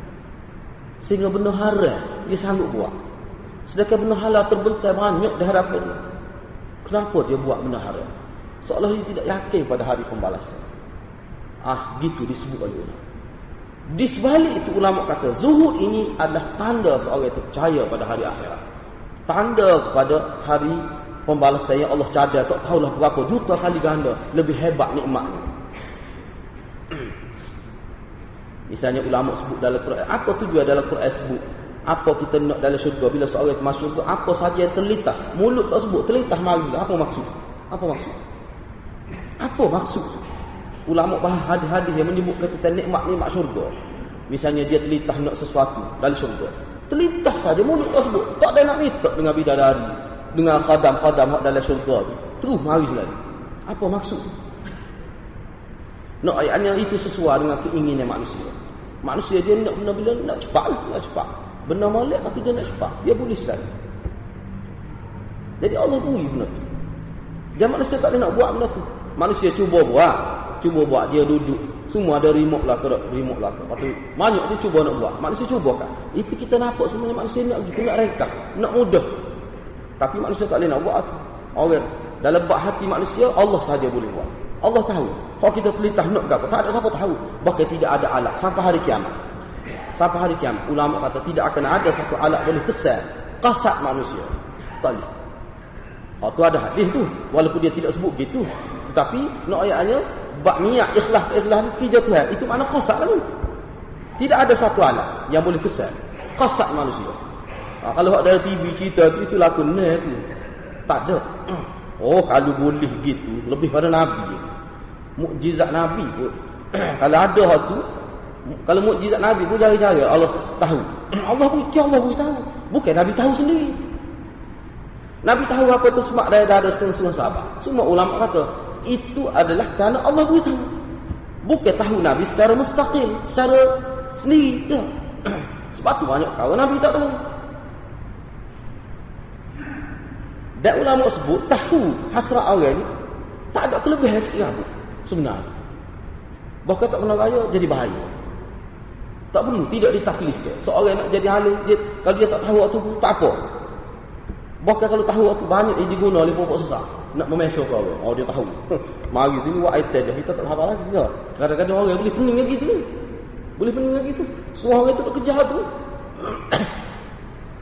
Sehingga benda haram dia sanggup buat. Sedangkan benda halal terbentang banyak di hadapan dia kenapa dia buat benda haram seolah dia tidak yakin pada hari pembalasan ah gitu disebut oleh ulama di sebalik itu ulama kata zuhud ini adalah tanda seorang itu percaya pada hari akhirat. Tanda kepada hari pembalasan yang Allah cadar tak tahulah berapa juta kali ganda lebih hebat nikmatnya. Misalnya ulama sebut dalam Quran, apa tujuan dalam Quran sebut? Apa kita nak dalam syurga bila seorang masuk syurga? Apa saja yang terlintas? Mulut tak sebut, terlintas mari. Apa maksud? Apa maksud? Apa maksud? ulama bahas hadis-hadis yang menyebutkan tentang nikmat-nikmat syurga. Misalnya dia terlintas nak sesuatu dalam syurga. Terlintas saja mulut tersebut. Tak ada nak minta dengan bidadari. Dengan khadam-khadam dalam syurga tu. Terus mari sekali. Apa maksud? Nak ayatnya itu sesuai dengan keinginan manusia. Manusia dia nak benda bila nak cepat lah. Nak cepat. Benda molek tapi dia nak cepat. Dia boleh sekali. Jadi Allah beri benda tu. Dia manusia tak boleh nak buat benda tu. Manusia cuba buat. Cuba buat dia duduk. Semua ada remote lah kerap remote lah. Lepas tu banyak dia cuba nak buat. Manusia cuba kan? Itu kita nampak sebenarnya manusia nak kita nak reka nak mudah. Tapi manusia tak boleh nak buat orang dalam bak hati manusia Allah saja boleh buat. Allah tahu. Kalau kita telitah nak apa tak ada siapa tahu. Bahkan tidak ada alat. Sampai hari kiamat sampai hari kiamat ulama kata tidak akan ada satu alat boleh kesan kasat manusia. Boleh. Oh, tu ada hadis tu. Walaupun dia tidak sebut gitu tetapi nak ayatnya bak niat ikhlas ikhlas kerja Tuhan. Itu mana qasak kan tidak ada satu alat yang boleh kesan qasak manusia. Ha, kalau ada TV kita tu itu laku ne tu. Tak ada. Oh kalau boleh gitu lebih pada nabi. Mukjizat nabi pun. Kalau ada hal tu kalau mukjizat nabi pun jari-jari Allah tahu Allah pun kira Allah pun tahu bukan nabi tahu sendiri Nabi tahu apa tu sebab dia dah ada setengah-setengah sahabat. Semua ulama kata, itu adalah kerana Allah beritahu. Bukan tahu Nabi secara mustaqil, secara sendiri. Ya. Sebab tu banyak kawan Nabi tak tahu. Dan ulama sebut, tahu hasrat orang ni, tak ada kelebihan sikit apa. Sebenarnya. Bahkan tak pernah raya, jadi bahaya. Tak perlu, tidak ditaklifkan. Seorang nak jadi halim, dia, kalau dia tak tahu waktu tu, tak apa. Bahkan kalau tahu waktu banyak, dia diguna oleh pokok sesak nak memesok kau oh dia tahu. Mari sini buat item dia kita tak sabar lagi. Ya. Kadang-kadang orang boleh pening lagi sini. Boleh pening lagi tu. Semua orang itu nak kejar tu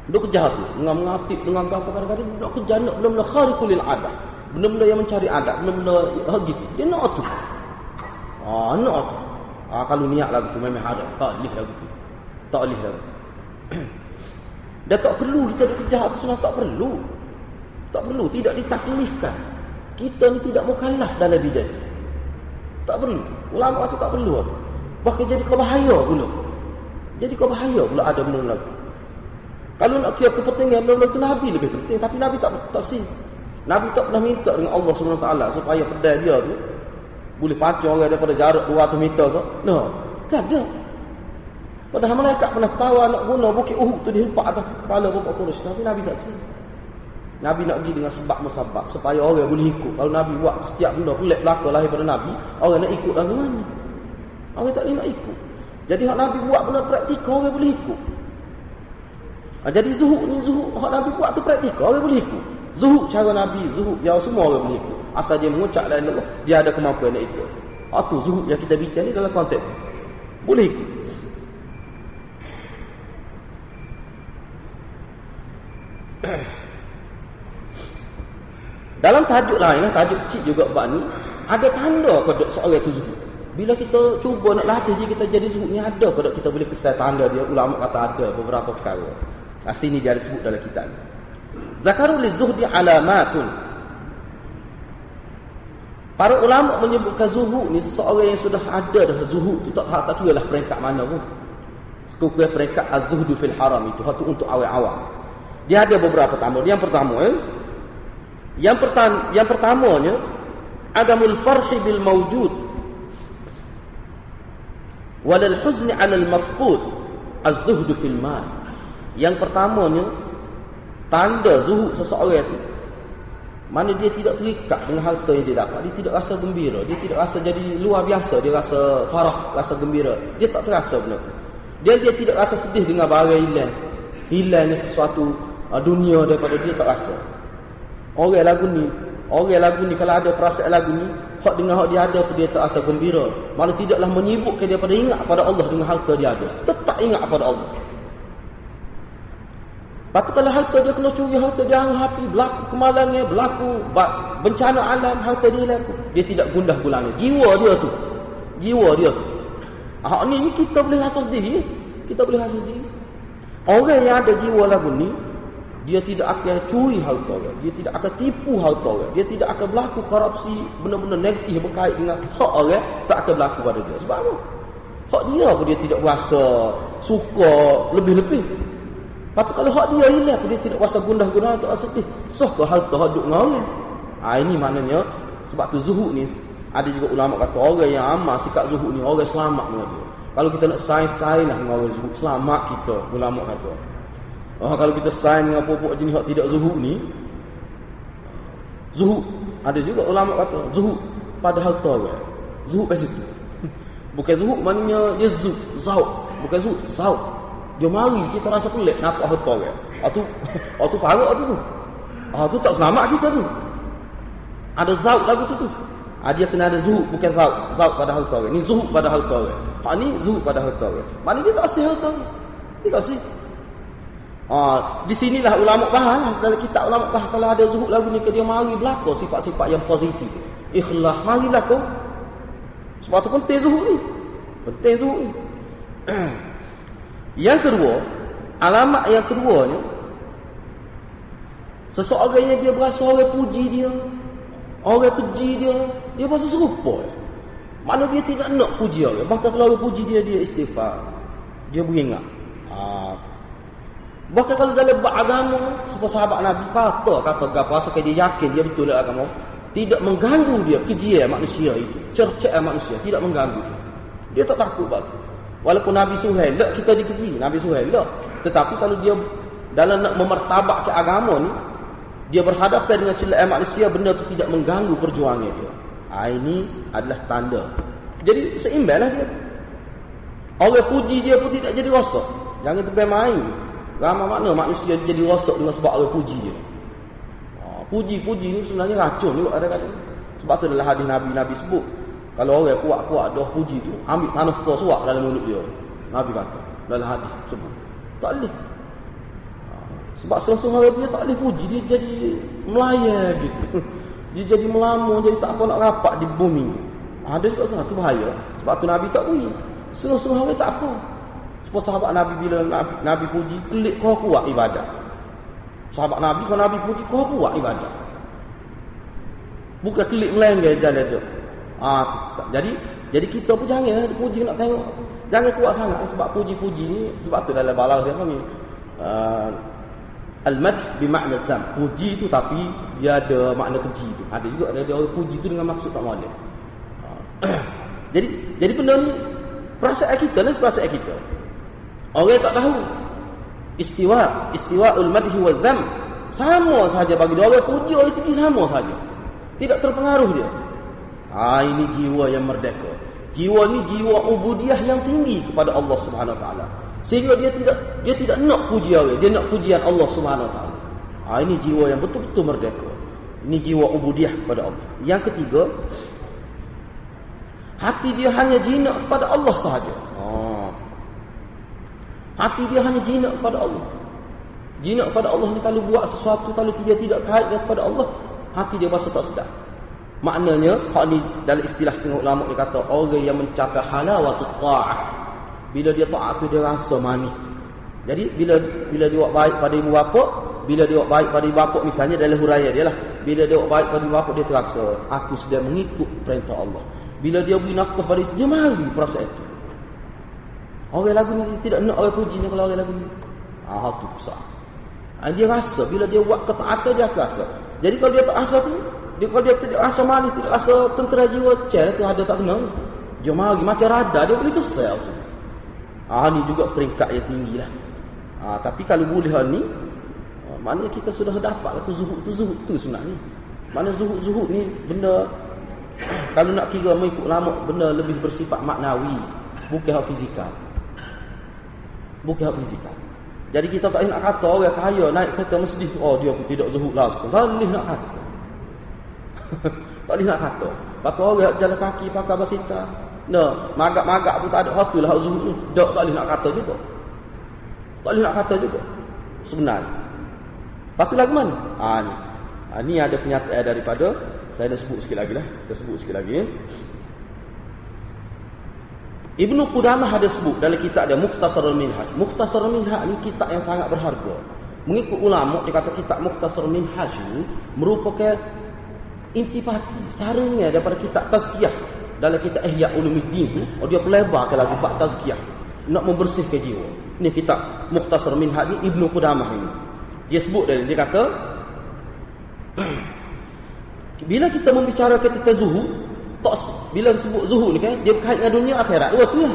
duk kejar tu dengan mengapik dengan apa kadang-kadang nak kejar nak benda-benda khariqul adat benda-benda yang mencari adat benda-benda oh, gitu. Dia nak tu. Ah nak tu ah kalau niat lagu tu memang ada tak boleh lagu tu tak boleh lagu Dah tak perlu kita kejar tu sunat tak perlu. Tak perlu, tidak ditaklifkan. Kita ni tidak mukallaf dalam bidang itu. Tak perlu. Ulama itu tak perlu. Bahkan jadi kau bahaya pula. Jadi kau bahaya pula ada benda lagi. Kalau nak kira kepentingan benda itu Nabi lebih penting. Tapi Nabi tak tak sih. Nabi tak pernah minta dengan Allah SWT supaya pedai dia tu boleh pancung orang daripada jarak 200 meter ke. No. Tak ada. Padahal malaikat pernah tahu nak guna bukit Uhud tu dihempak atas kepala bapak Quraisy. Tapi Nabi tak sini. Nabi nak pergi dengan sebab musabab supaya orang boleh ikut. Kalau Nabi buat setiap benda pelik belaka lahir pada Nabi, orang nak ikut lagu mana? Orang tak boleh nak ikut. Jadi hak Nabi buat benda praktikal orang boleh ikut. Ha, jadi zuhud ni zuhud hak Nabi buat tu praktikal orang boleh ikut. Zuhud cara Nabi, zuhud jauh semua orang boleh ikut. Asal dia mengucap dan dia ada kemampuan nak ikut. Hak tu zuhud yang kita bincang ni dalam konteks boleh ikut. Dalam tajuk lain, tajuk cik juga bab ni, ada tanda kodok seorang itu zuhud. Bila kita cuba nak latih dia kita jadi zuhud ni ada kodok kita boleh kesal tanda dia ulama kata ada beberapa perkara. Nah, sini dia ada sebut dalam kitab ni. Zakarul zuhdi alamatun. Para ulama menyebutkan zuhud ni seseorang yang sudah ada dah zuhud tu tak tak kira lah peringkat mana pun. Sekukul peringkat az-zuhdu fil haram itu hatu untuk awal-awal. Dia ada beberapa tamu. Yang pertama eh, yang pertama yang pertamanya adamul farhi bil mawjud walal huzni 'ala al mafqud az-zuhd fil mal. Yang pertamanya tanda zuhud seseorang itu mana dia tidak terikat dengan harta yang dia dapat. Dia tidak rasa gembira. Dia tidak rasa jadi luar biasa. Dia rasa farah rasa gembira. Dia tak terasa benda tu. Dia dia tidak rasa sedih dengan barang hilang. Hilangnya sesuatu uh, dunia daripada dia tak rasa. Orang lagu ni, orang lagu ni kalau ada perasaan lagu ni, hak dengan hak dia ada dia tak rasa gembira. Malah tidaklah menyibukkan dia pada ingat pada Allah dengan harta dia ada. Tetap ingat pada Allah. Tapi kalau harta dia kena curi, harta dia hapi, berlaku kemalangan, berlaku bencana alam, harta dia laku. Dia tidak gundah gulana. Jiwa dia tu. Jiwa dia tu. Hak ni, ni kita boleh rasa sendiri. Kita boleh rasa sendiri. Orang yang ada jiwa lagu ni, dia tidak akan curi harta orang. Dia tidak akan tipu harta orang. Dia tidak akan berlaku korupsi benda-benda negatif berkait dengan hak orang tak akan berlaku pada dia. Sebab apa? Hak dia pun dia tidak rasa suka lebih-lebih. Patut kalau hak dia hilang dia tidak rasa gundah-gundah tak rasa sedih. Soh ke harta hak duduk dengan orang. Ha, ini maknanya sebab tu zuhud ni ada juga ulama kata orang yang amal sikap zuhud ni orang selamat dengan dia. Kalau kita nak sain-sain lah dengan orang zuhud selamat kita ulama kata. Oh, kalau kita sign dengan pokok jenis yang tidak zuhud ni Zuhud Ada juga ulama kata Zuhud pada harta orang Zuhud pada situ Bukan zuhud maknanya dia zuhud Zaud Bukan zuhud Zaud Dia mari kita rasa pelik Nampak harta orang Itu Itu parah tu Ah tu tak selamat kita tu. Ada zaud lagu tu tu. Ah dia kena ada zuhud bukan zaud. Zaud pada harta orang. Ni zuhud pada harta orang. Hak ni zuhud pada harta orang. Mana dia tak asih harta. Dia tak asih. Ha, di sinilah ulama bahas lah. dalam kitab ulama bahas kalau ada zuhud lagu ni ke dia mari berlaku sifat-sifat yang positif. Ikhlas marilah kau. Sebab tu penting zuhud ni. Penting zuhud ni. yang kedua, alamat yang kedua ni seseorang yang dia berasa orang puji dia, orang puji dia, dia berasa serupa. Mana dia tidak nak puji orang. Bahkan kalau orang puji dia, dia istighfar. Dia beringat. Ah, Bahkan kalau dalam agama, sebuah sahabat Nabi kata, kata apa, asalkan dia yakin dia betul dalam agama, tidak mengganggu dia kejian manusia itu. Cercaan manusia, tidak mengganggu dia. Dia tak takut batu. Walaupun Nabi Suhail, tak kita dikeji. Nabi Suhail, tak. Tetapi kalau dia dalam nak memertabak ke agama ni, dia berhadapan dengan celaan manusia, benda itu tidak mengganggu perjuangan dia. Ha, ini adalah tanda. Jadi seimbang lah dia. Orang puji dia pun tidak jadi rosak. Jangan terbaik main. Ramai makna manusia jadi rosak dengan sebab orang puji dia. Ha, puji-puji ni sebenarnya racun juga ada kata. Sebab tu adalah hadis Nabi Nabi sebut. Kalau orang kuat-kuat dah puji tu, ambil tanah kau suap dalam mulut dia. Nabi kata dalam hadis sebut. Tak boleh. Ha, sebab selesai orang dia tak boleh puji, dia jadi melayar gitu. Dia jadi melamun, jadi tak apa nak rapat di bumi. Ada juga sana, tu bahaya. Sebab tu Nabi tak puji. Selesai orang tak apa. Sebab sahabat Nabi bila Nabi, Nabi puji, klik kau kuat ibadah. Sahabat Nabi, kalau Nabi puji, kau kuat ibadah. Bukan klik melengah jalan tu. Ah, jadi jadi kita pun jangan puji nak tengok. Jangan kuat sangat sebab puji-puji ni sebab tu dalam balas dia panggil uh, al-madh bermakna zam. Puji tu tapi dia ada makna keji tu. Ada juga ada orang puji tu dengan maksud tak molek. Uh, jadi jadi benda ni perasaan kita lah perasaan kita. Orang tak tahu. Istiwa, istiwa ul madhi wal dham. Sama saja bagi dia. Orang puji orang tinggi sama saja. Tidak terpengaruh dia. Ha, ini jiwa yang merdeka. Jiwa ni jiwa ubudiah yang tinggi kepada Allah Subhanahu Wa Taala. Sehingga dia tidak dia tidak nak puji orang, dia nak pujian Allah Subhanahu Wa Taala. Ha, ini jiwa yang betul-betul merdeka. Ini jiwa ubudiah kepada Allah. Yang ketiga, hati dia hanya jinak kepada Allah sahaja. Ha. Hati dia hanya jinak kepada Allah. Jinak kepada Allah ni kalau buat sesuatu kalau dia tidak kait kepada Allah, hati dia rasa tak sedap. Maknanya, hak ni dalam istilah setengah ulama dia kata orang yang mencapai halawatut ta'ah. Bila dia taat tu dia rasa manis. Jadi bila bila dia buat baik pada ibu bapa, bila dia buat baik pada ibu bapa misalnya dalam huraian dia lah. Bila dia buat baik pada ibu bapa dia terasa aku sedang mengikut perintah Allah. Bila dia beri nafkah pada isteri dia mari perasaan itu. Orang lagu ni tidak nak orang puji ni kalau orang lagu ni. Ah tu besar. Ah, dia rasa bila dia buat ketaatan dia rasa. Jadi kalau dia tak rasa tu, dia kalau dia tidak rasa manis, tidak rasa tentera jiwa, cel tu ada tak kenal. Dia mari macam rada dia boleh kesal tu. Ah ni juga peringkat yang tinggi lah. Ah, tapi kalau boleh ni, ah, mana kita sudah dapat lah tu zuhud tu zuhud tu sebenarnya. Mana zuhud-zuhud ni benda kalau nak kira mengikut lama benda lebih bersifat maknawi bukan hak fizikal bukan hak fizikal. Jadi kita tak nak kata orang kaya naik kereta masjid, oh dia pun tidak zuhud. Tak boleh nak kata. tak boleh nak kata. Lepas orang jalan kaki pakai basikal. No, magak-magak pun tak ada hati lah zuhud tu. Tak, boleh nak kata juga. Tak boleh nak kata juga. Sebenarnya. Tapi lagu mana? Ha, ni. Ha, ni ada kenyataan daripada, saya dah sebut sikit lagi lah. Kita sebut sikit lagi. Ibnu Qudamah ada sebut dalam kitab dia Mukhtasarul Minhaj. Mukhtasarul Minhaj ni kitab yang sangat berharga. Mengikut ulama dia kata kitab Mukhtasarul Minhaj ni merupakan intipati, sarangnya daripada kitab Tazkiyah. Dalam kitab Ihya Ulumuddin tu, oh dia pelebarkan lagi bab tazkiyah. Nak membersihkan jiwa. Ini kitab Mukhtasar Minhaj ni Ibnu Qudamah ini. Dia sebut dari dia kata bila kita membicarakan tentang zuhud, tak bila sebut zuhud ni kan dia berkait dengan dunia akhirat. Dua tu lah.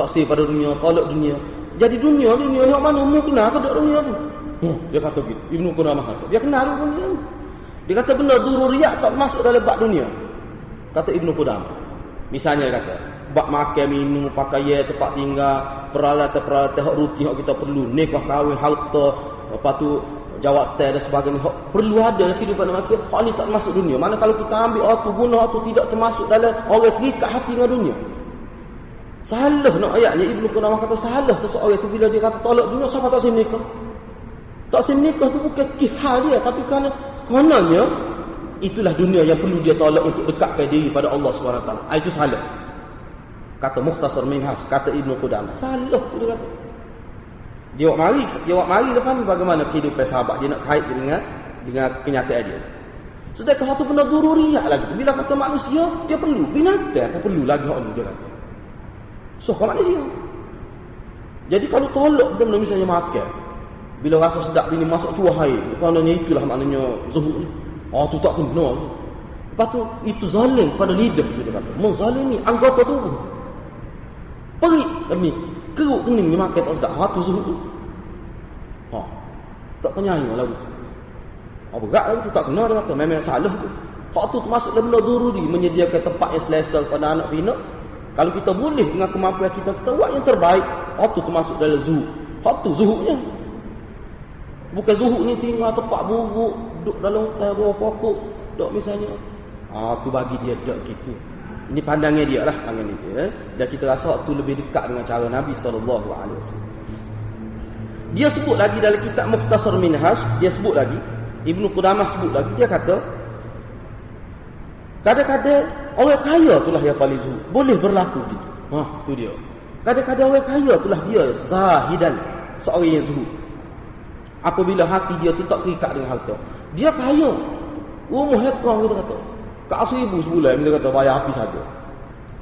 Tak pada dunia tolak dunia. Jadi dunia dunia yang mana? Mu kenal ke dunia tu? Hmm, dia kata gitu Ibnu Qudamah kata dia kenal dunia tu dia kata benda dururiyat tak masuk dalam bab dunia. Kata Ibnu Qudamah. Misalnya kata bab makan minum pakaian tempat tinggal peralatan-peralatan hak rutin hak kita perlu nikah kahwin harta lepas tu jawab teh dan sebagainya. Perlu ada dalam kehidupan manusia. Hal ni tak masuk dunia. Mana kalau kita ambil auto guna auto tidak termasuk dalam orang terikat hati dengan dunia. Salah nak ayatnya Ibnu Qudamah kata salah seseorang itu bila dia kata tolak dunia siapa tak sini nikah tak sini nikah itu bukan kihal dia tapi kerana kononnya itulah dunia yang perlu dia tolak untuk dekatkan diri pada Allah SWT ah, itu salah kata Mukhtasar Minhas kata Ibnu Qudamah salah itu dia kata dia buat mari, dia buat mari depan bagaimana kehidupan sahabat dia nak kait dengan dengan kenyataan dia. Sedangkan satu benda dururiyah lagi. Bila kata manusia, dia perlu. Binatang pun perlu lagi hak dia kata. So, kalau manusia. Jadi kalau tolak benda misalnya makan. Bila rasa sedap ini masuk cuah air. Kerana itulah maknanya zuhud. Oh, tu tak kena. Lepas tu, itu zalim pada lidah. Dia kata. Menzalimi anggota tubuh. Perik demi keruk kening ni makan tak sedap. Ha tu zuhud tu. Ha. Tak penyayang lagu. Ha berat lagu tu tak kena dia kata. Memang salah tu. Hak tu termasuk dalam durudi menyediakan tempat yang selesa kepada anak bina. Kalau kita boleh dengan kemampuan kita, kita buat yang terbaik. Hak tu termasuk dalam zuhud. Hak tu zuhudnya. Bukan zuhud ni tinggal tempat buruk, duduk dalam hutan bawah pokok, duduk misalnya. Aku bagi dia duduk gitu. Ini pandangnya dia lah pandangan dia. Eh. Dan kita rasa waktu lebih dekat dengan cara Nabi wasallam. Dia sebut lagi dalam kitab Mukhtasar Minhaj, dia sebut lagi Ibnu Qudamah sebut lagi dia kata kadang-kadang orang kaya itulah yang paling zuhud. Boleh berlaku gitu. Ha, tu dia. Kadang-kadang orang kaya itulah dia zahidan, seorang yang zuhud. Apabila hati dia tu tak terikat dengan harta. Dia kaya. Rumah lekong kita kata. Kak seribu sebulan kita kata bayar habis saja.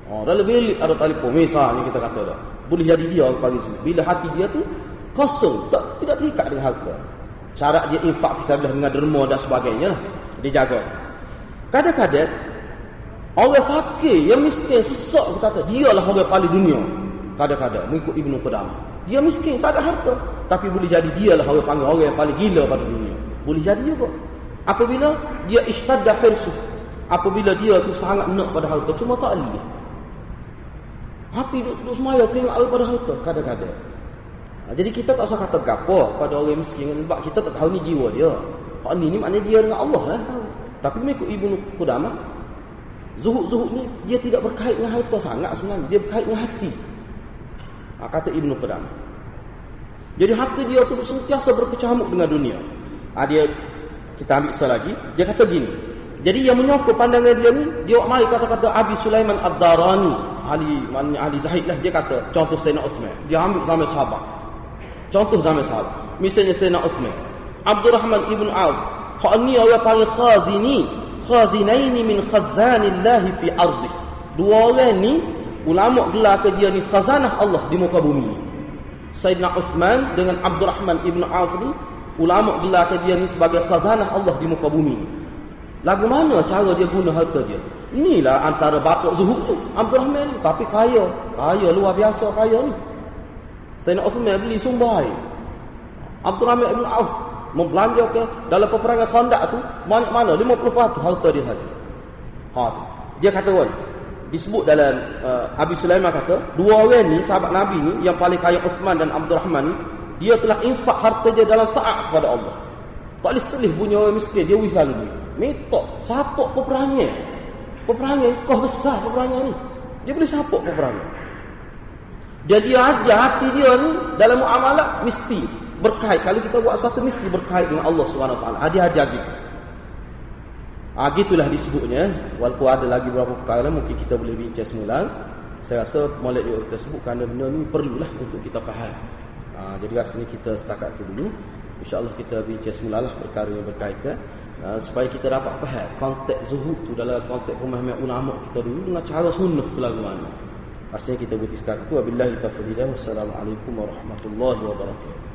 Oh, dalam bilik ada telefon misalnya kita kata dah. Boleh jadi dia pagi semua. Bila hati dia tu kosong, tak tidak terikat dengan harta. Syarat dia infak fisabilillah dengan derma dan sebagainya lah. Dia jaga. Kadang-kadang orang fakir yang miskin sesak kita kata dia lah orang paling dunia. Kadang-kadang mengikut Ibnu Qudamah. Dia miskin, tak ada harta. Tapi boleh jadi dia lah orang panggil orang yang paling gila pada dunia. Boleh jadi juga. Apabila dia ishtadda hirsu. Apabila dia tu sangat nak pada harta. Cuma tak boleh. Hati duduk semaya tengok Allah pada harta. Kadang-kadang. Ha, jadi kita tak usah kata gapo pada orang miskin. Sebab kita tak tahu ni jiwa dia. Hak ni ni maknanya dia dengan Allah lah. Tahu. Tapi mengikut Ibnu Qudamah. Zuhud-zuhud ni dia tidak berkait dengan harta sangat sebenarnya. Dia berkait dengan hati. Ha, kata Ibnu Qudamah. Jadi hati dia tu sentiasa berkecamuk dengan dunia. Ha, dia kita ambil sekali lagi. Dia kata gini. Jadi yang menyokong pandangan dia ni, dia mari kata-kata Abi Sulaiman Ad-Darani, Ali maknanya Ali Zahid lah dia kata contoh Sayyidina Uthman. Dia ambil zaman sahabat. Contoh zaman sahabat. Misalnya Sayyidina Uthman. Abdul Rahman ibn Auf. Hak ni orang panggil khazini. Khazinaini min khazanillah fi ardi. Dua orang ni ulama gelar ke dia ni khazanah Allah di muka bumi. Sayyidina Uthman dengan Abdul Rahman ibn Auf ni ulama gelar ke dia ni sebagai khazanah Allah di muka bumi. Lagu mana cara dia guna harta dia? Inilah antara bapak Zuhud tu, Abdul Rahman tapi kaya, kaya luar biasa kaya ni. Sayyidina Uthman beli sumbai. Abdul Rahman ibn Auf membelanja ke dalam peperangan Khandaq tu mana-mana 50% harta dia saja. Ha Dia kata disebut dalam uh, Abi Sulaiman kata dua orang ni sahabat Nabi ni yang paling kaya Uthman dan Abdul Rahman ni dia telah infak harta dia dalam taat kepada Allah. Tak boleh selih punya orang miskin dia wis lalu. Minta siapa peperangan? Peperangan kau besar peperangan ni. Dia boleh siapa peperangan? Jadi dia ajar hati dia ni dalam muamalah mesti berkait. Kalau kita buat satu mesti berkait dengan Allah SWT. Dia ajar gitu. Ha, gitulah disebutnya. Walaupun ada lagi beberapa perkara mungkin kita boleh bincang semula. Saya rasa molek juga kita sebut kerana benda ni perlulah untuk kita faham. Ha, jadi rasanya kita setakat tu dulu. InsyaAllah kita bincang semula lah perkara yang berkaitan. Uh, supaya kita dapat faham konteks zuhud tu dalam konteks pemahaman ulama kita dulu dengan cara sunnah tu lagu mana. Rasanya kita berhenti sekarang tu. Wabillahi taufiq Wassalamualaikum warahmatullahi wabarakatuh.